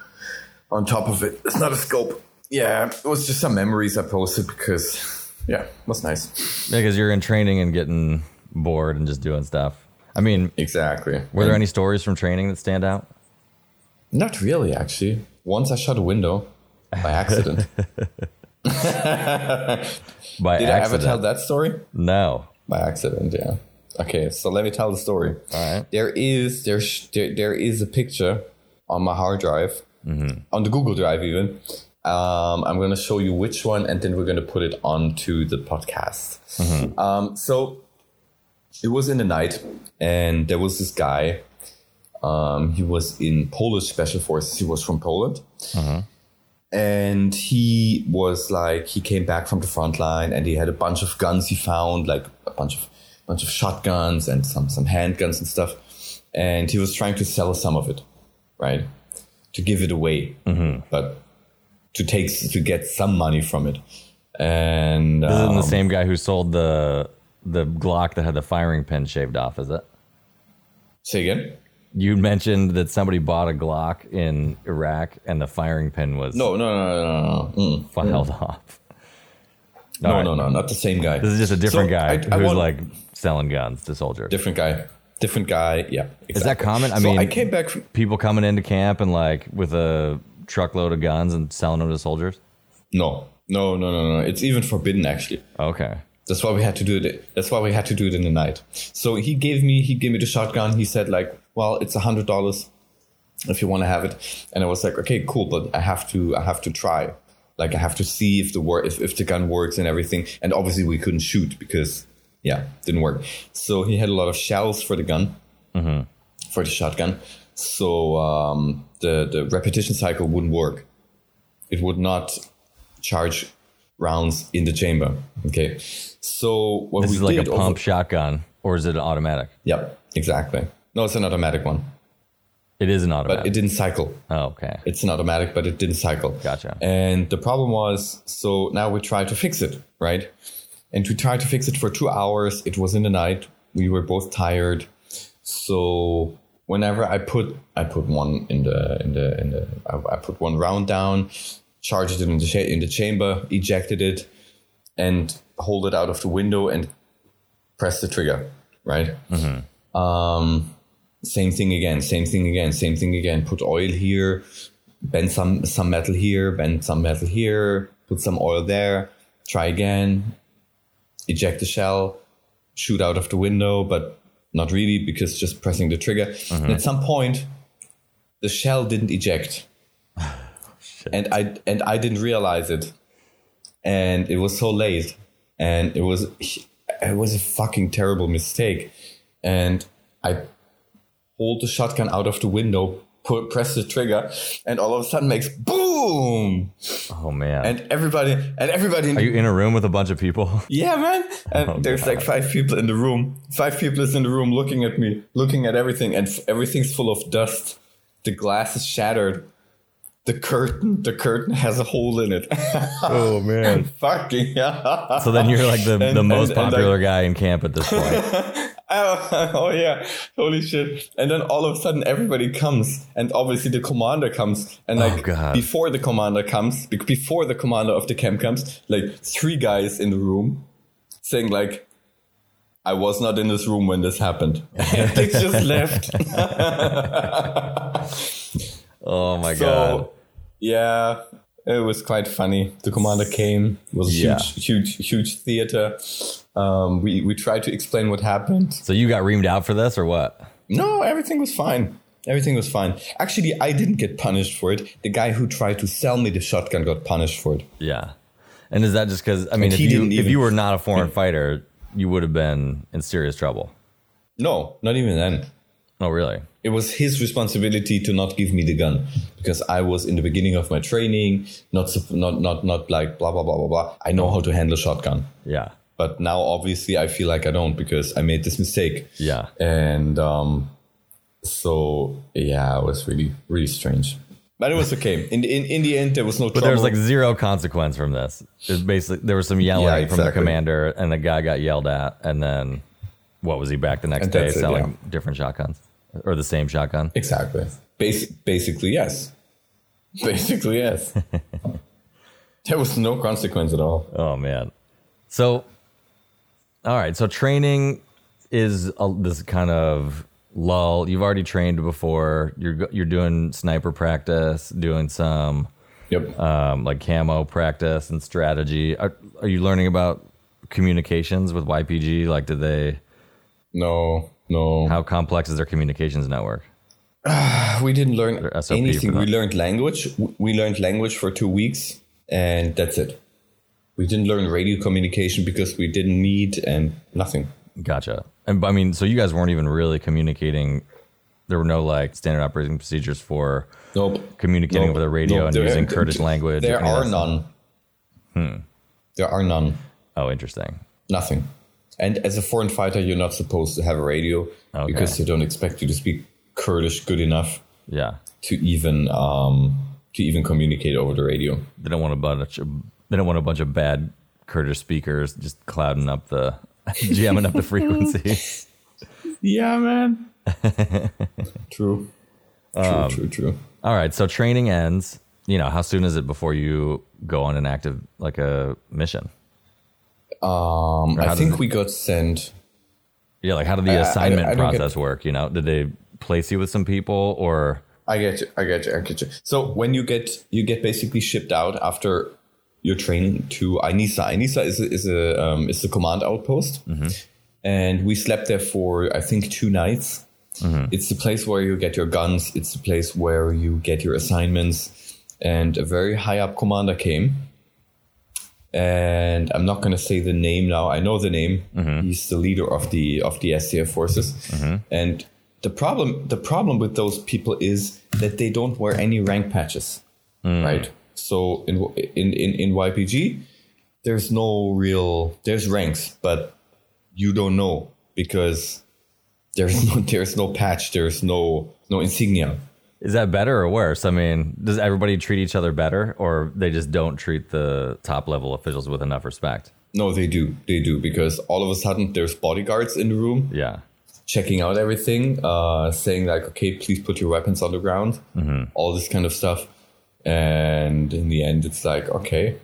on top of it. It's not a scope. Yeah, it was just some memories I posted because yeah, it was nice. Yeah, Because you're in training and getting bored and just doing stuff. I mean, Exactly. were there any stories from training that stand out? Not really, actually. Once I shut a window by accident. By Did I ever tell that story? No. By accident, yeah. Okay, so let me tell the story. All right. There is there's there, there is a picture on my hard drive, on the Google Drive even. Um, I'm going to show you which one, and then we're going to put it onto the podcast. Um, so it was in the night, and there was this guy. Um, he was in Polish Special Forces. He was from Poland, and he was like he came back from the front line, and he had a bunch of guns he found, like a bunch of bunch of shotguns and some some handguns and stuff, and he was trying to sell some of it, right, to give it away, but to take to get some money from it, and This isn't um, the same guy who sold the the Glock that had the firing pin shaved off, is it? say again. You mentioned that somebody bought a Glock in Iraq and the firing pin was No, no, no, no, no, no. Mm. filed off. No, All right. no, no, not the same guy. This is just a different So, guy I- I who's want- like selling guns to soldiers. different guy, different guy. Yeah, Is that common? I So mean, I came back. From, people coming into camp and like with a truckload of guns and selling them to soldiers. no, no, no, no, no. It's even forbidden actually. Okay. That's why we had to do it. That's why we had to do it in the night. So he gave me he gave me the shotgun. He said like, well, it's a hundred dollars if you want to have it. And I was like, okay, cool, but I have to I have to try. Like I have to see if the wor- if, if the gun works and everything. And obviously we couldn't shoot because yeah, didn't work. So he had a lot of shells for the gun, for the shotgun. So um, the the repetition cycle wouldn't work. It would not charge rounds in the chamber. Okay. So what This we is like a did over- pump shotgun, or is it an automatic? Yep, exactly. No, it's an automatic one, It is an automatic, but it didn't cycle. oh, okay. It's an automatic, but it didn't cycle. Gotcha. And the problem was, so now we try to fix it, right? And we tried to fix it for two hours. It was in the night. We were both tired. So whenever I put I put one in the in the in the I, I put one round down, charged it in the in the chamber, ejected it, and hold it out of the window and press the trigger. Right. Um, same thing again. Same thing again. Same thing again. Put oil here, bend some some metal here, bend some metal here, put some oil there. Try again. Eject the shell, shoot out of the window, but not really because just pressing the trigger. Mm-hmm. And at some point, the shell didn't eject, and I and I didn't realize it, and it was so late, and it was it was a fucking terrible mistake, and I pulled the shotgun out of the window, press the trigger, and all of a sudden makes boom, Oh man. and everybody and everybody. in Are you in a room with a bunch of people? yeah, man. And Oh, there's like five people in the room. Five people is in the room looking at me, looking at everything, and everything's full of dust. The glass is shattered. The curtain, the curtain has a hole in it. oh man. Fucking yeah. So then you're like the, And- the most and- and, popular like- guy in camp at this point. Oh, oh yeah, holy shit! And then all of a sudden, everybody comes, and obviously the commander comes, and oh, like Oh, before the commander comes, be- before the commander of the camp comes, like three guys in the room saying like, "I was not in this room when this happened." And they just left. Oh my god. yeah, it was quite funny. The commander came. It was a Yeah. huge, huge, huge theater. Um, we we tried to explain what happened. So you got reamed out for this or what? No, everything was fine. Everything was fine. Actually, I didn't get punished for it. The guy who tried to sell me the shotgun got punished for it. Yeah. And is that just because I mean, if you if you were not a foreign fighter, you would have been in serious trouble. No, not even then. Oh, really? It was his responsibility to not give me the gun because I was in the beginning of my training, not not not not like blah blah blah blah blah. I know how to handle a shotgun, Yeah. But now obviously I feel like I don't because I made this mistake. Yeah. and um, so yeah, it was really really strange. But it was okay. In the, in, in the end, there was no But trouble. there was like zero consequence from this. It's basically there was some yelling Yeah, from the commander, and the guy got yelled at, and then what was he back the next And day it, selling different shotguns or the same shotgun? Exactly. Basic, basically, yes. Basically, yes. there was no consequence at all. Oh man. So, all right. So training is a, this kind of lull. You've already trained before. You're you're doing sniper practice, doing some Yep. um, like camo practice and strategy. Are, are you learning about communications with YPG? Like, did they? no, no. How complex is their communications network? we didn't learn anything. We learned language. We learned language for two weeks, and that's it. We didn't learn radio communication because we didn't need and nothing. Gotcha. And I mean, so you guys weren't even really communicating. There were no like standard operating procedures for Nope. communicating Nope. with a radio Nope. and There- using Kurdish language. There are none. There are none. Oh, interesting. Nothing. And as a foreign fighter, you're not supposed to have a radio Okay. because they don't expect you to speak Kurdish good enough Yeah, to even um, to even communicate over the radio. they don't want to bunch they don't want a bunch of bad Kurdish speakers just clouding up the jamming up the frequency. Yeah, man. true. True, Um, true, true. All right, so training ends. You know, how soon is it before you go on an active like a mission? Um, I think it- we got sent. Yeah, like how did the I- I- assignment I don't get- process work? You know, did they place you with some people or? I get you. I get you. I get you. So when you get you get basically shipped out after your training to Ain Issa. Ainisa is a, is a um, is a command outpost, mm-hmm. and we slept there for I think two nights. Mm-hmm. It's the place where you get your guns. It's the place where you get your assignments. And a very high up commander came, and I'm not going to say the name now. I know the name. Mm-hmm. He's the leader of the of the SDF forces, and the problem the problem with those people is that they don't wear any rank patches, mm. right? So in in in in YPG, there's no real there's ranks, but you don't know because there's no there's no patch, there's no no insignia. Is that better or worse? I mean, does everybody treat each other better, or they just don't treat the top level officials with enough respect? No, they do. They do because all of a sudden there's bodyguards in the room Yeah, checking out everything, uh, saying like, okay, please put your weapons on the ground, all this kind of stuff. And in the end, it's like, okay,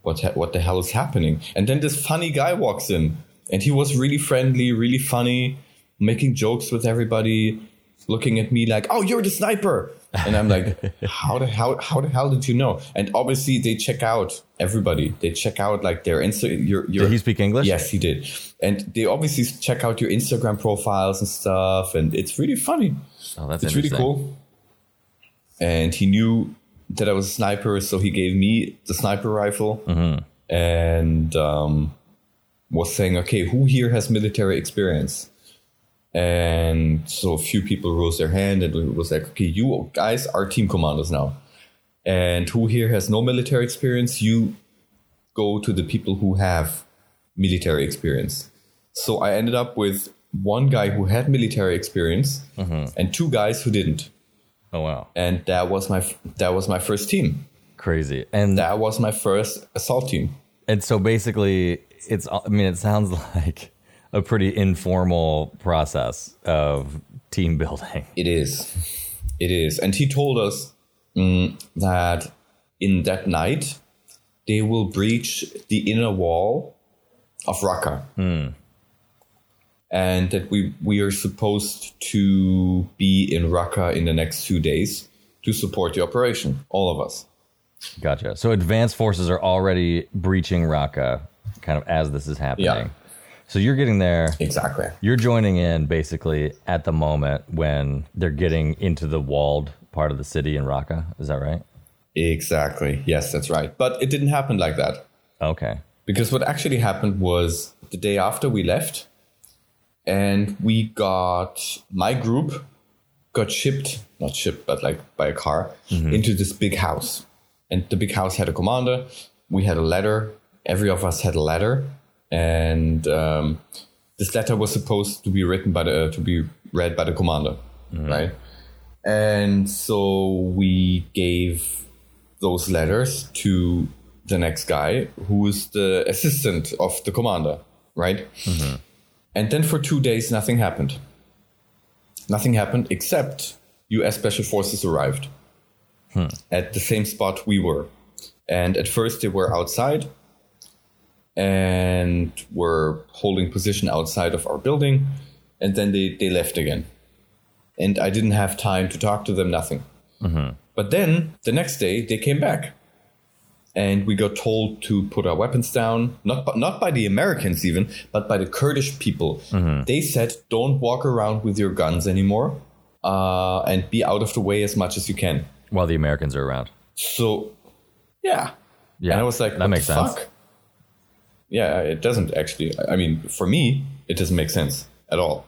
what ha- what the hell is happening? And then this funny guy walks in, and he was really friendly, really funny, making jokes with everybody, looking at me like, "Oh, you're the sniper," and I'm like, "How the how how the hell did you know?" And obviously, they check out everybody. They check out like their Insta. Your, your, Did he speak English? Yes, he did. And they obviously check out your Instagram profiles and stuff, and it's really funny. Oh, that's It's really cool. And he knew that I was a sniper, so he gave me the sniper rifle and um, was saying, okay, who here has military experience? And so a few people rose their hand and it was like, okay, you guys are team commanders now. And who here has no military experience? You go to the people who have military experience. So I ended up with one guy who had military experience and two guys who didn't. Oh wow, And that was my that was my first team. crazy. And That was my first assault team. and so basically, it's. I mean, it sounds like a pretty informal process of team building. It is. It is. And he told us mm, that in that night, they will breach the inner wall of Raqqa. And that we, we are supposed to be in Raqqa in the next two days to support the operation, all of us. Gotcha. So advanced forces are already breaching Raqqa, kind of as this is happening. Yeah. So you're getting there. Exactly. You're joining in basically at the moment when they're getting into the walled part of the city in Raqqa. Is that right? Exactly. Yes, that's right. But it didn't happen like that. Okay. Because what actually happened was the day after we left, and we got my group got shipped, not shipped, but like by a car mm-hmm. into this big house. And the big house had a commander. We had a letter. Every of us had a letter, and um, this letter was supposed to be written by the uh, to be read by the commander, mm-hmm. right? And so we gave those letters to the next guy, who is the assistant of the commander, right? Mm-hmm. And then for two days, nothing happened. Nothing happened except US Special Forces arrived hmm. at the same spot we were. And at first, they were outside and were holding position outside of our building. And then they, they left again. And I didn't have time to talk to them, nothing. Mm-hmm. But then the next day, they came back and we got told to put our weapons down not by, not by the Americans even but by the Kurdish people they said don't walk around with your guns anymore uh, and be out of the way as much as you can While the Americans are around. so yeah Yeah. and I was like that makes sense. fuck? yeah it doesn't actually I mean for me it doesn't make sense at all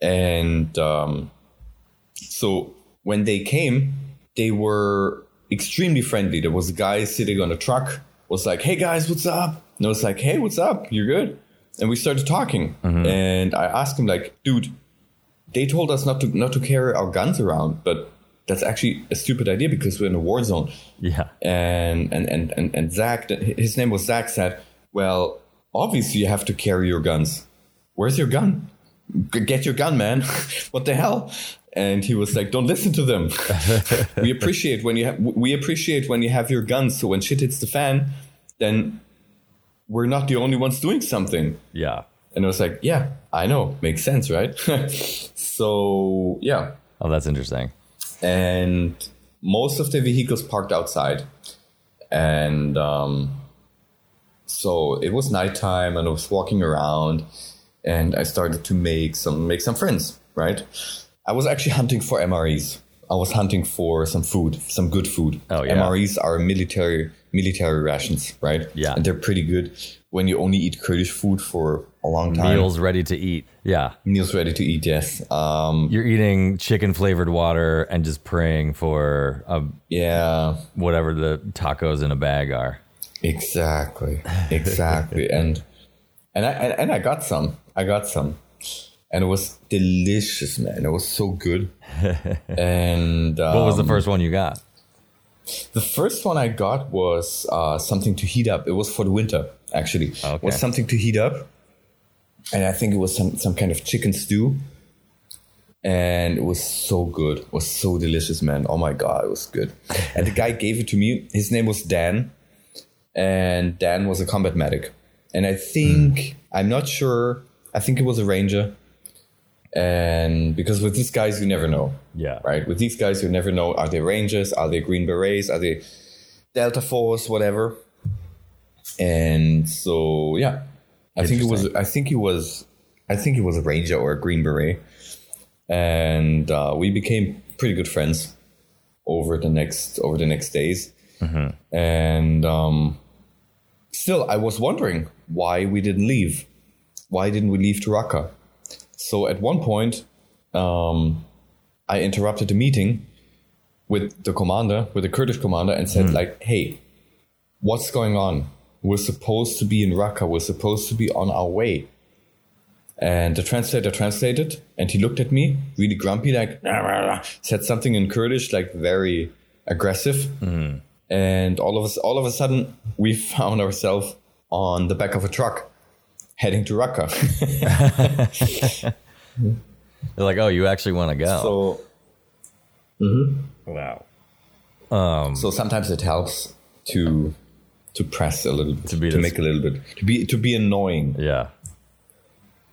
and um, so when they came they were extremely friendly. There was a guy sitting on a truck, was like, "Hey guys, what's up?" And I was like, "Hey, what's up? You're good?" And we started talking, mm-hmm. and I asked him like, "Dude, they told us not to not to carry our guns around, but that's actually a stupid idea because we're in a war zone." Yeah. And and and and, and Zach, his name was Zach, said, "Well, obviously you have to carry your guns. Where's your gun? Get your gun, man! what the hell?" And he was like, "Don't listen to them. we appreciate when you have we appreciate when you have your guns. So when shit hits the fan, then we're not the only ones doing something." Yeah. And I was like, "Yeah, I know. Makes sense, right?" so yeah, Oh, that's interesting. and most of the vehicles parked outside and um, so it was nighttime and i was walking around and i started to make some make some friends right i was actually hunting for mres i was hunting for some food some good food Oh, yeah. mres are military military rations right Yeah. and they're pretty good when you only eat kurdish food for a long time Meals ready to eat. Yeah. meals ready to eat yes um, You're eating chicken flavored water and just praying for uh, yeah whatever the tacos in a bag are. Exactly, exactly, and and I and, and I got some. I got some, and it was delicious, man. It was so good. and um, What was the first one you got? the first one I got was uh, something to heat up. It was for the winter, actually. Okay. Was something to heat up, and I think it was some some kind of chicken stew, and it was so good. It was so delicious, man. Oh my god, it was good. And the guy gave it to me. His name was Dan, and Dan was a combat medic. And I think I'm not sure. I think it was a ranger. And because with these guys, you never know. Yeah. Right. With these guys, you never know. Are they rangers? Are they green berets? Are they Delta Force? Whatever. And so yeah, I think it was. I think he was. I think he was a ranger or a green beret. And uh, we became pretty good friends over the next over the next days. And um, still, I was wondering why we didn't leave. Why didn't we leave to Raqqa? So at one point, um, I interrupted the meeting with the commander, with the Kurdish commander, and said, like, hey, what's going on? We're supposed to be in Raqqa. We're supposed to be on our way. And the translator translated, and he looked at me, really grumpy, like, said something in Kurdish, like very aggressive. And all of us, all of a sudden, we found ourselves on the back of a truck heading to Raqqa. They're like, oh, you actually want to go? so mm-hmm. wow. Um, so sometimes it helps to to press a little bit, to, be this- make a little bit, to be to be annoying, Yeah.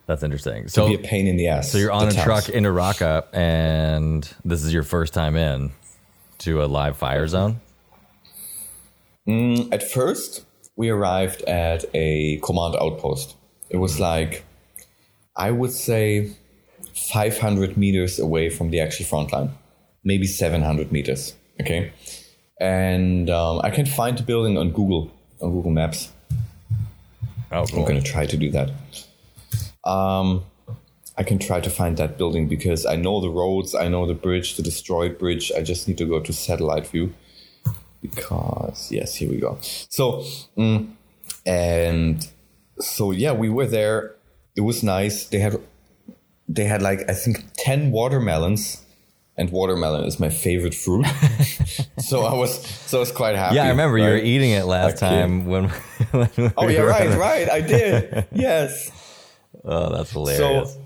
That's interesting. So to So, be a pain in the ass. so you're on a That truck in into Raqqa, and this is your first time in to a live fire zone. Mm, at first, we arrived at a command outpost. It was like, I would say, 500 meters away from the actual front line, maybe 700 meters. Okay, and um, I can find the building on Google on Google Maps. Oh, I'm going to try to do that. Um, I can try to find that building because I know the roads, I know the bridge, the destroyed bridge. I just need to go to satellite view because yes, here we go. So, mm, and so yeah, we were there. It was nice. They had they had like I think ten watermelons. And watermelon is my favorite fruit, so I was so I was quite happy. Yeah, I remember you were eating it last time when. when we Oh yeah, right, right. I did. Yes. Oh, that's hilarious. So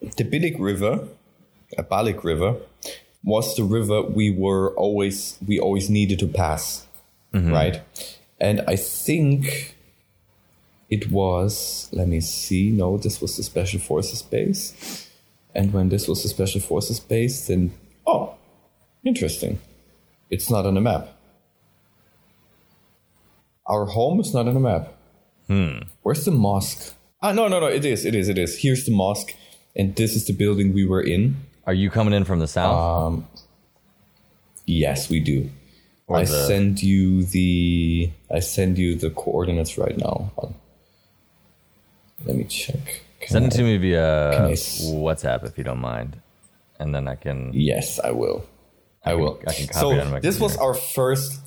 the Bilik River, a Balik River, was the river we were always we always needed to pass, mm-hmm. right? And I think it was. Let me see. No, this was the Special Forces base. And when this was the Special Forces base, then oh, interesting. It's not on the map. Our home is not on the map. Hmm. Where's the mosque? Ah, no, no, no. It is. It is. It is. Here's the mosque, and this is the building we were in. Are you coming in from the south? Yes, we do. Or I the- send you the. I send you the coordinates right now. Hold on. Let me check. Can Send it I- to me via I s- WhatsApp if you don't mind, and then I can. Yes, I will. I, will. I can copy so it on my this was our first.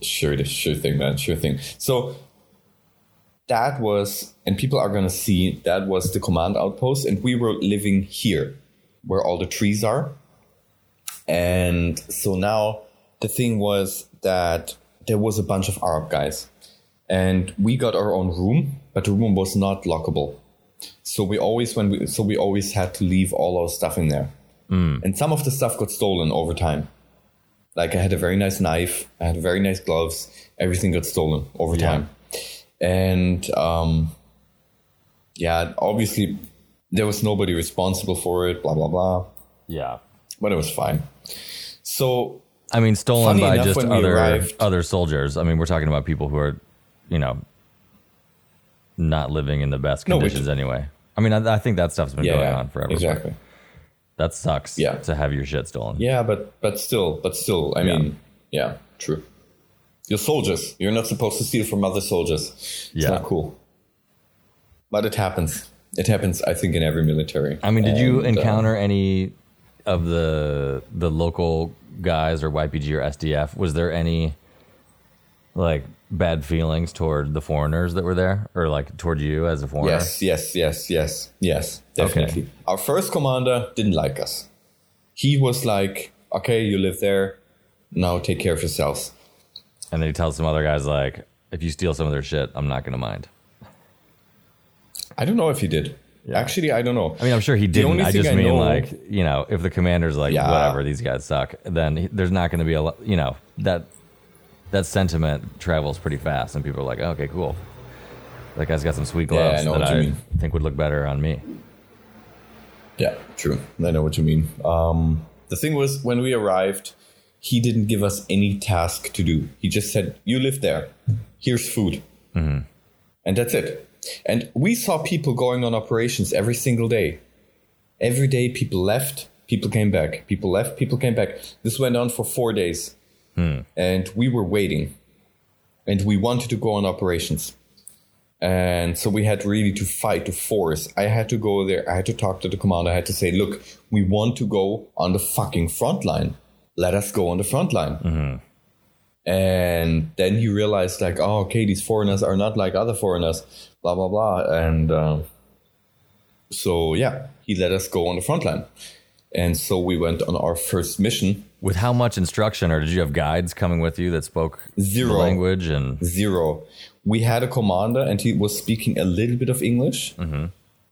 Sure, sure thing, man. Sure thing. So that was, and people are gonna see that was the command outpost, and we were living here, where all the trees are. And so now the thing was that there was a bunch of Arab guys, and we got our own room, but the room was not lockable. So we always when we so we always had to leave all our stuff in there. And some of the stuff got stolen over time. Like I had a very nice knife, I had very nice gloves. Everything got stolen over Yeah. time, and um, yeah, obviously there was nobody responsible for it. Blah blah blah. Yeah. But it was fine. So I mean, stolen by enough, just other arrived- other soldiers. I mean, we're talking about people who are, you know, not living in the best No, we- conditions anyway. I mean, I, I think that stuff's been yeah, going on forever. but exactly. That sucks. Yeah. To have your shit stolen. Yeah, but but still, but still, I mean, yeah, true. You're soldiers. You're not supposed to steal from other soldiers. It's Yeah. not cool. But it happens. It happens, I think, in every military. I mean, did you And, uh, encounter any of the the local guys or YPG or SDF? Was there any like bad feelings toward the foreigners that were there, or like toward you as a foreigner? Yes, yes, yes, yes, yes, definitely. Our first commander didn't like us. He was like, "Okay, you live there. Now take care of yourselves." And then he tells some other guys like, if you steal some of their shit, I'm not gonna mind. I don't know if he did. Actually, I don't know. I mean, I'm sure he didn't. I just I mean know- like you know, if the commander's like Yeah. whatever, these guys suck, then he- there's not going to be a lot. You know that that sentiment travels pretty fast, and people are like, okay, cool. That guy's got some sweet Yeah, I gloves that I mean. think would look better on me. Yeah, true. I know what you mean. Um, the thing was, when we arrived, he didn't give us any task to do. He just said, "You live there. Here's food," and that's it. And we saw people going on operations every single day. Every day, people left, people came back. People left, people came back. This went on for four days, and we were waiting, and we wanted to go on operations. And so we had really to fight to force. I had to go there. I had to talk to the commander. I had to say, look, we want to go on the fucking front line. Let us go on the front line. And then he realized, like, oh, okay, these foreigners are not like other foreigners, blah, blah, blah. And um, so, yeah, he let us go on the front line. And so we went on our first mission. With how much instruction, or did you have guides coming with you that spoke Zero. the language? And Zero. We had a commander, and he was speaking a little bit of English.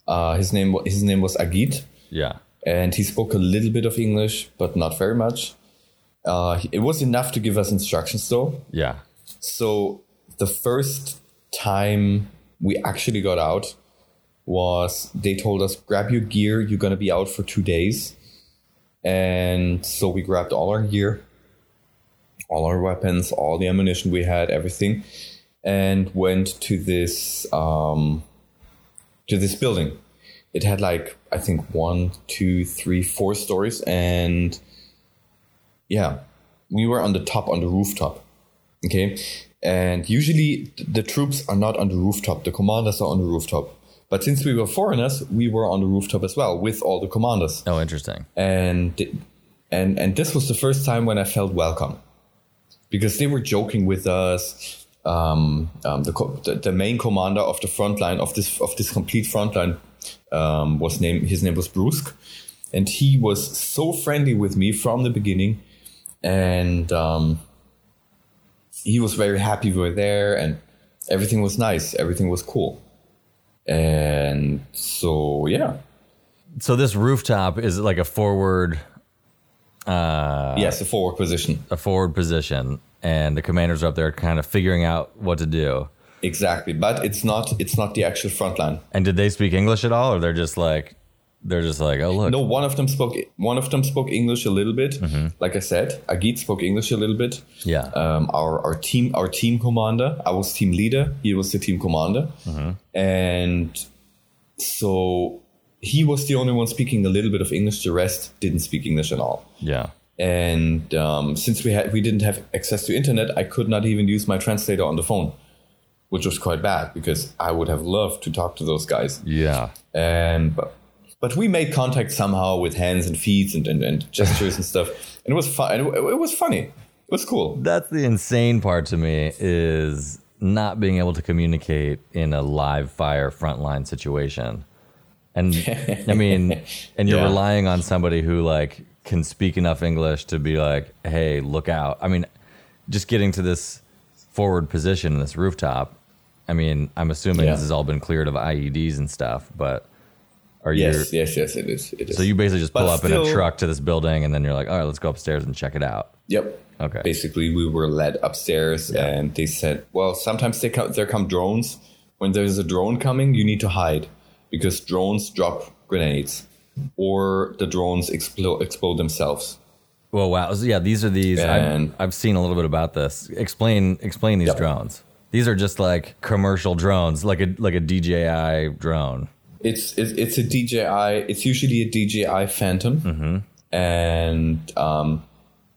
Uh, his name his name was Agit, yeah, and he spoke a little bit of English, but not very much. Uh, it was enough to give us instructions, though. yeah, So the first time we actually got out was they told us grab your gear. You're gonna be out for two days, and so we grabbed all our gear, all our weapons, all the ammunition we had, everything, and went to this um, to this building. It had like I think one, two, three, four stories, and yeah, we were on the top on the rooftop. Okay. And usually th- the troops are not on the rooftop, the commanders are on the rooftop. But since we were foreigners, we were on the rooftop as well with all the commanders. oh, interesting. And and and this was the first time when I felt welcome. Because they were joking with us. Um, um, the, co- the the main commander of the front line of this of this complete front line um, was named his name was Brusk, and he was so friendly with me from the beginning, and um, he was very happy we were there, and everything was nice, everything was cool, and so yeah, So this rooftop is like a forward, Uh, yes, a forward position. a forward position, and the commanders are up there, kind of figuring out what to do. Exactly, but it's not it's not the actual front line. And did they speak English at all, or they're just like, they're just like, oh look, No, one of them spoke one of them spoke English a little bit. Like I said, Agit spoke English a little bit. yeah, Um, our our team our team commander, I was team leader. He was the team commander, and so he was the only one speaking a little bit of English. The rest didn't speak English at all. yeah, And um, since we had we didn't have access to internet, I could not even use my translator on the phone, which was quite bad because I would have loved to talk to those guys. yeah. And but but we made contact somehow with hands and feet and, and, and gestures and stuff, and it was fun. It, it was funny. It was cool. That's the insane part to me is not being able to communicate in a live fire frontline situation. And I mean, and you're Yeah. relying on somebody who like can speak enough English to be like, "Hey, look out." I mean, just getting to this forward position, this rooftop. I mean, I'm assuming Yeah. this has all been cleared of IEDs and stuff, but are you Yes, yes, yes. It is. It is. so you basically just pull But up in a truck to this building and then you're like, "All right, let's go upstairs and check it out." Yep. Okay. Basically, we were led upstairs, and they said, "Well, sometimes they come, there come drones. When there's a drone coming, you need to hide because drones drop grenades, or the drones explode explode themselves." Well, wow. So, yeah, these are these. And- I've, I've seen a little bit about this. Explain, explain these Yep. drones. These are just like commercial drones, like a like a DJI drone. It's it's, it's a DJI. It's usually a DJI Phantom, and um,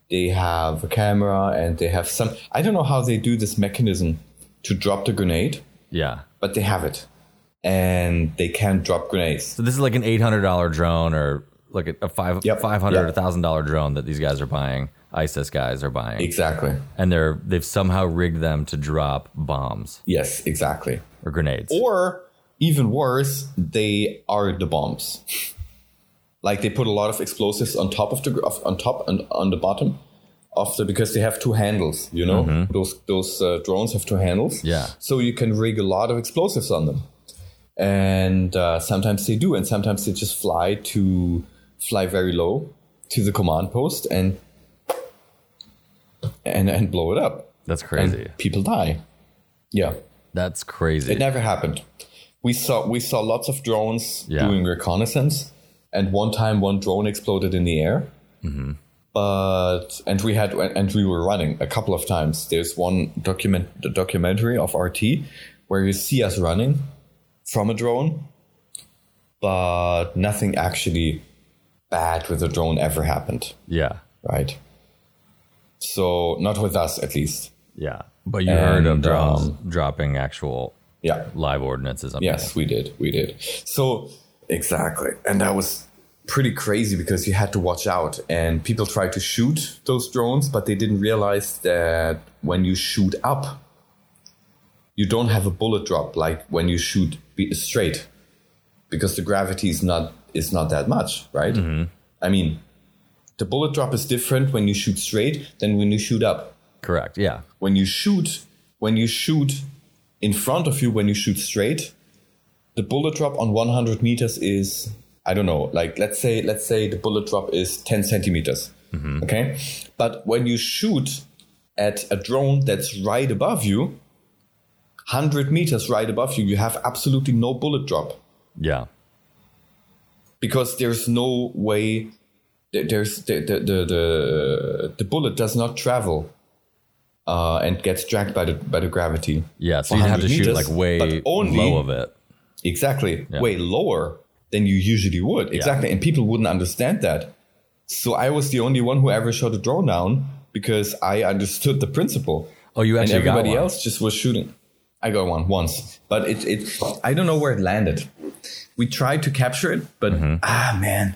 they have a camera and they have some. I don't know how they do this mechanism to drop the grenade, Yeah. but they have it, and they can drop grenades. So this is like an eight hundred dollar drone, or like a, a five Yep. five hundred, Yep. thousand dollar drone that these guys are buying. ISIS guys are buying, Exactly. and they're they've somehow rigged them to drop bombs Yes, exactly. or grenades. Or even worse, they are the bombs. Like they put a lot of explosives on top of the of, on top and on the bottom of the because they have two handles. You know, those those uh, drones have two handles. Yeah. So you can rig a lot of explosives on them. and uh, sometimes they do, and sometimes they just fly to fly very low to the command post and and and blow it up. That's And crazy. people die. Yeah, That's crazy. it never happened. We saw we saw lots of drones Yeah. doing reconnaissance, and one time one drone exploded in the air. Mm-hmm. But and we had and we were running a couple of times. There's one document the documentary of RT where you see us running from a drone, but nothing actually bad with the drone ever happened. yeah. Right. So not with us at least. Yeah. But you heard of drones um, dropping actual Yeah. live ordinances up Yes, we did. We did. So exactly, and that was pretty crazy because you had to watch out, and people tried to shoot those drones, but they didn't realize that when you shoot up, you don't have a bullet drop like when you shoot straight, because the gravity is not is not that much, right? Mm-hmm. I mean, the bullet drop is different when you shoot straight than when you shoot up Correct. Yeah. when you shoot when you shoot in front of you when you shoot straight the bullet drop on 100 meters is i don't know like let's say let's say the bullet drop is 10 centimeters mm-hmm. okay? But when you shoot at a drone that's right above you 100 meters right above you you have absolutely no bullet drop. Yeah. because there's no way there- there's the the the, the, the bullet does not travel uh, and gets dragged by the by the gravity. Yeah. So you'd have to 100 shoot meters, like way only- low of it. Exactly, way lower than you usually would. Exactly, and people wouldn't understand that. So I was the only one who ever shot a drone down because I understood the principle. Oh, you and actually got everybody else just was shooting. I got one once, but it it I don't know where it landed. We tried to capture it, but Mm-hmm. ah man,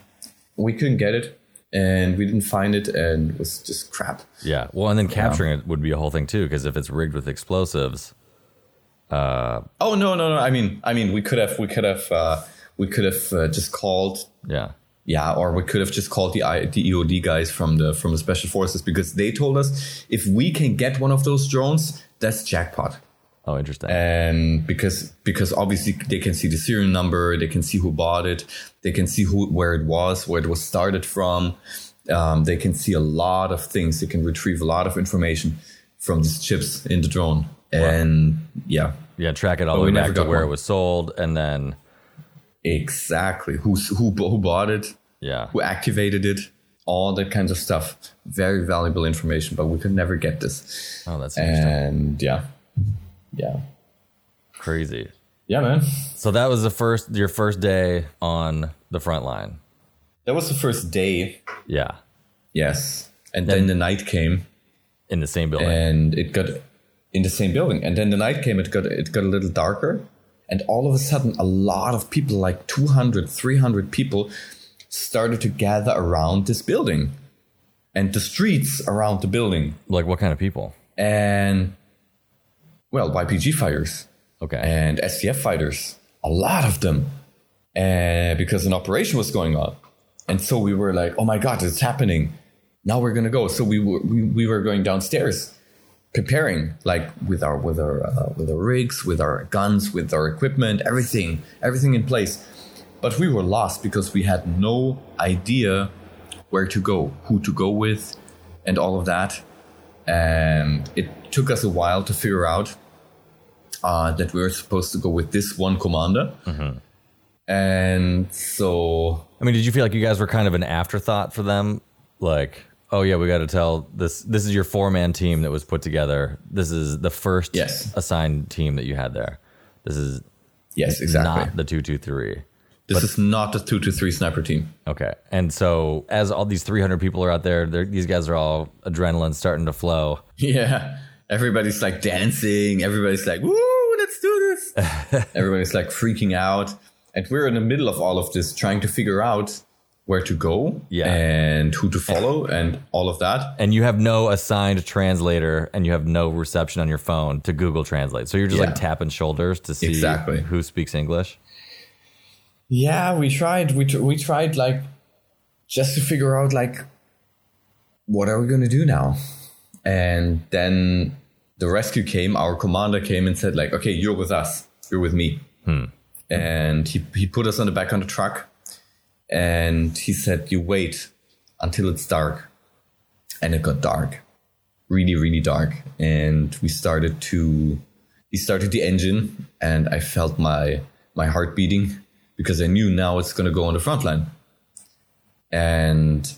we couldn't get it, and we didn't find it, and it was just crap. Yeah. Well, and then capturing it would be a whole thing too, because if it's rigged with explosives, Oh no no no! I mean I mean we could have we could have uh, we could have uh, just called yeah. yeah, or we could have just called the I, the EOD guys from the from the special forces because they told us if we can get one of those drones, that's jackpot. Oh, interesting. and because because obviously they can see the serial number, they can see who bought it, they can see who where it was, where it was started from. Um, they can see a lot of things. They can retrieve a lot of information from these chips in the drone, and yeah, yeah. Track it all the way back to where one. it was sold, and then exactly who's who who bought it, yeah. who activated it, all that kinds of stuff. Very valuable information, but we could never get this. Oh, that's interesting. And yeah, yeah, Crazy. yeah, man. So that was the first your first day on the front line. That was the first day. Yeah. Yes, and then the night came. In the same building. and it got in the same building and then the night came it got it got a little darker and all of a sudden a lot of people like 200 300 people started to gather around this building and the streets around the building like what kind of people? and well YPG fighters. Okay. and SDF fighters. A lot of them. And because an operation was going on. And so we were like oh my god it's happening. Now we're gonna go. So we were we, we were going downstairs preparing like with our with our uh, with our rigs with our guns with our equipment everything everything in place. But we were lost because we had no idea where to go who to go with and all of that. And it took us a while to figure out uh, that we were supposed to go with this one commander and so I mean, did you feel like you guys were kind of an afterthought for them? Like, oh yeah, we got to tell this. This is your four man team that was put together. This is the first Yes. assigned team that you had there. This is yes exactly not the two two three. this is not the 2 to 3 sniper team Okay, and so as all these three hundred people are out there, these guys are all adrenaline starting to flow. Yeah. Everybody's like dancing. Everybody's like, woo, let's do this. Everybody's like freaking out. And we're in the middle of all of this, trying to figure out where to go Yeah. and who to follow and all of that. and you have no assigned translator and you have no reception on your phone to Google Translate. So you're just like tapping shoulders to see Exactly. who speaks English. Yeah, we tried. We, tr- we tried like just to figure out like what are we going to do now? And then the rescue came, our commander came and said like, okay, you're with us. You're with me. Hmm. and he he put us on the back on the truck, and he said, "You wait until it's dark," and it got dark, really really dark, and we started to he started the engine, and I felt my my heart beating because I knew now it's going to go on the front line, and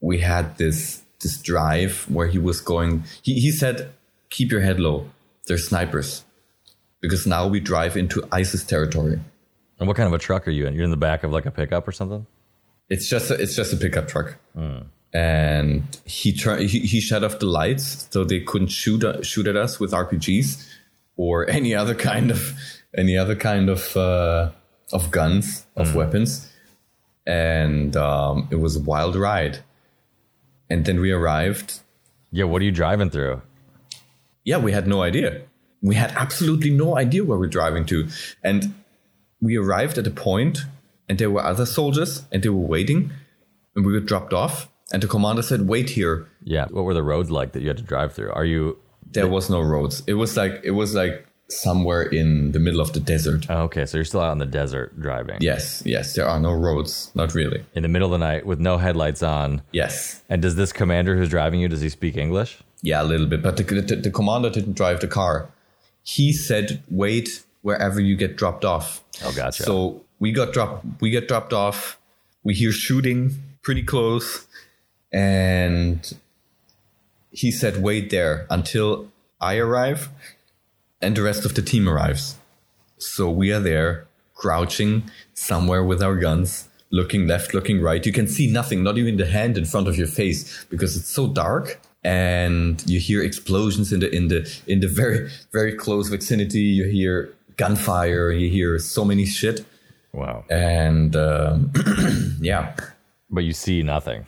we had this this drive where he was going. He he said, "Keep your head low. There's snipers." Because now we drive into ISIS territory. And what kind of a truck are you in? You're in the back of like a pickup or something? It's just a, it's just a pickup truck. And he, turned he he shut off the lights so they couldn't shoot uh, shoot at us with RPGs or any other kind of any other kind of uh, of guns of weapons. And um, it was a wild ride. And then we arrived. Yeah, what are you driving through? Yeah, we had no idea. We had absolutely no idea where we're driving to. And we arrived at a point and there were other soldiers and they were waiting and we were dropped off and the commander said wait here Yeah. What were the roads like that you had to drive through? Are you there was no roads it was like it was like somewhere in the middle of the desert oh, okay, so you're still out in the desert driving. yes yes there are no roads not really In the middle of the night with no headlights on. yes And does this commander who's driving you, does he speak English? yeah a little bit but the, the, the commander didn't drive the car he said wait wherever you get dropped off Oh, gotcha. so we got dropped we get dropped off we hear shooting pretty close and he said wait there until i arrive and the rest of the team arrives. So we are there crouching somewhere with our guns looking left looking right. You can see nothing not even the hand in front of your face because it's so dark and you hear explosions in the in the in the very very close vicinity. You hear gunfire you hear so many shit. Wow. and um, yeah. But you see nothing.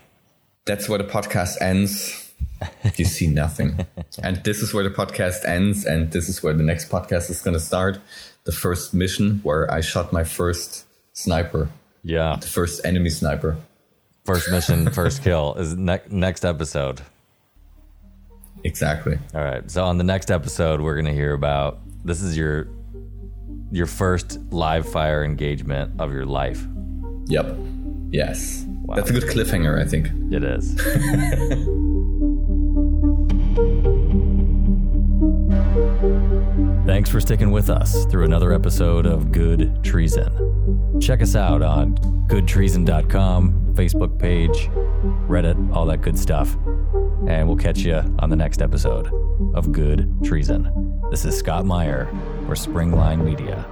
that's where the podcast ends you see nothing and this is where the podcast ends and this is where the next podcast is going to start the first mission where i shot my first sniper Yeah. the first enemy sniper First mission, first kill is ne- next episode. exactly All right. So on the next episode, we're gonna hear about this is your your first live fire engagement of your life. yep yes that's a good cliffhanger i think It is. Thanks for sticking with us through another episode of Good Treason. Check us out on goodtreason.com, Facebook page, Reddit, all that good stuff. And we'll catch you on the next episode of Good Treason. This is Scott Meyer for Springline Media.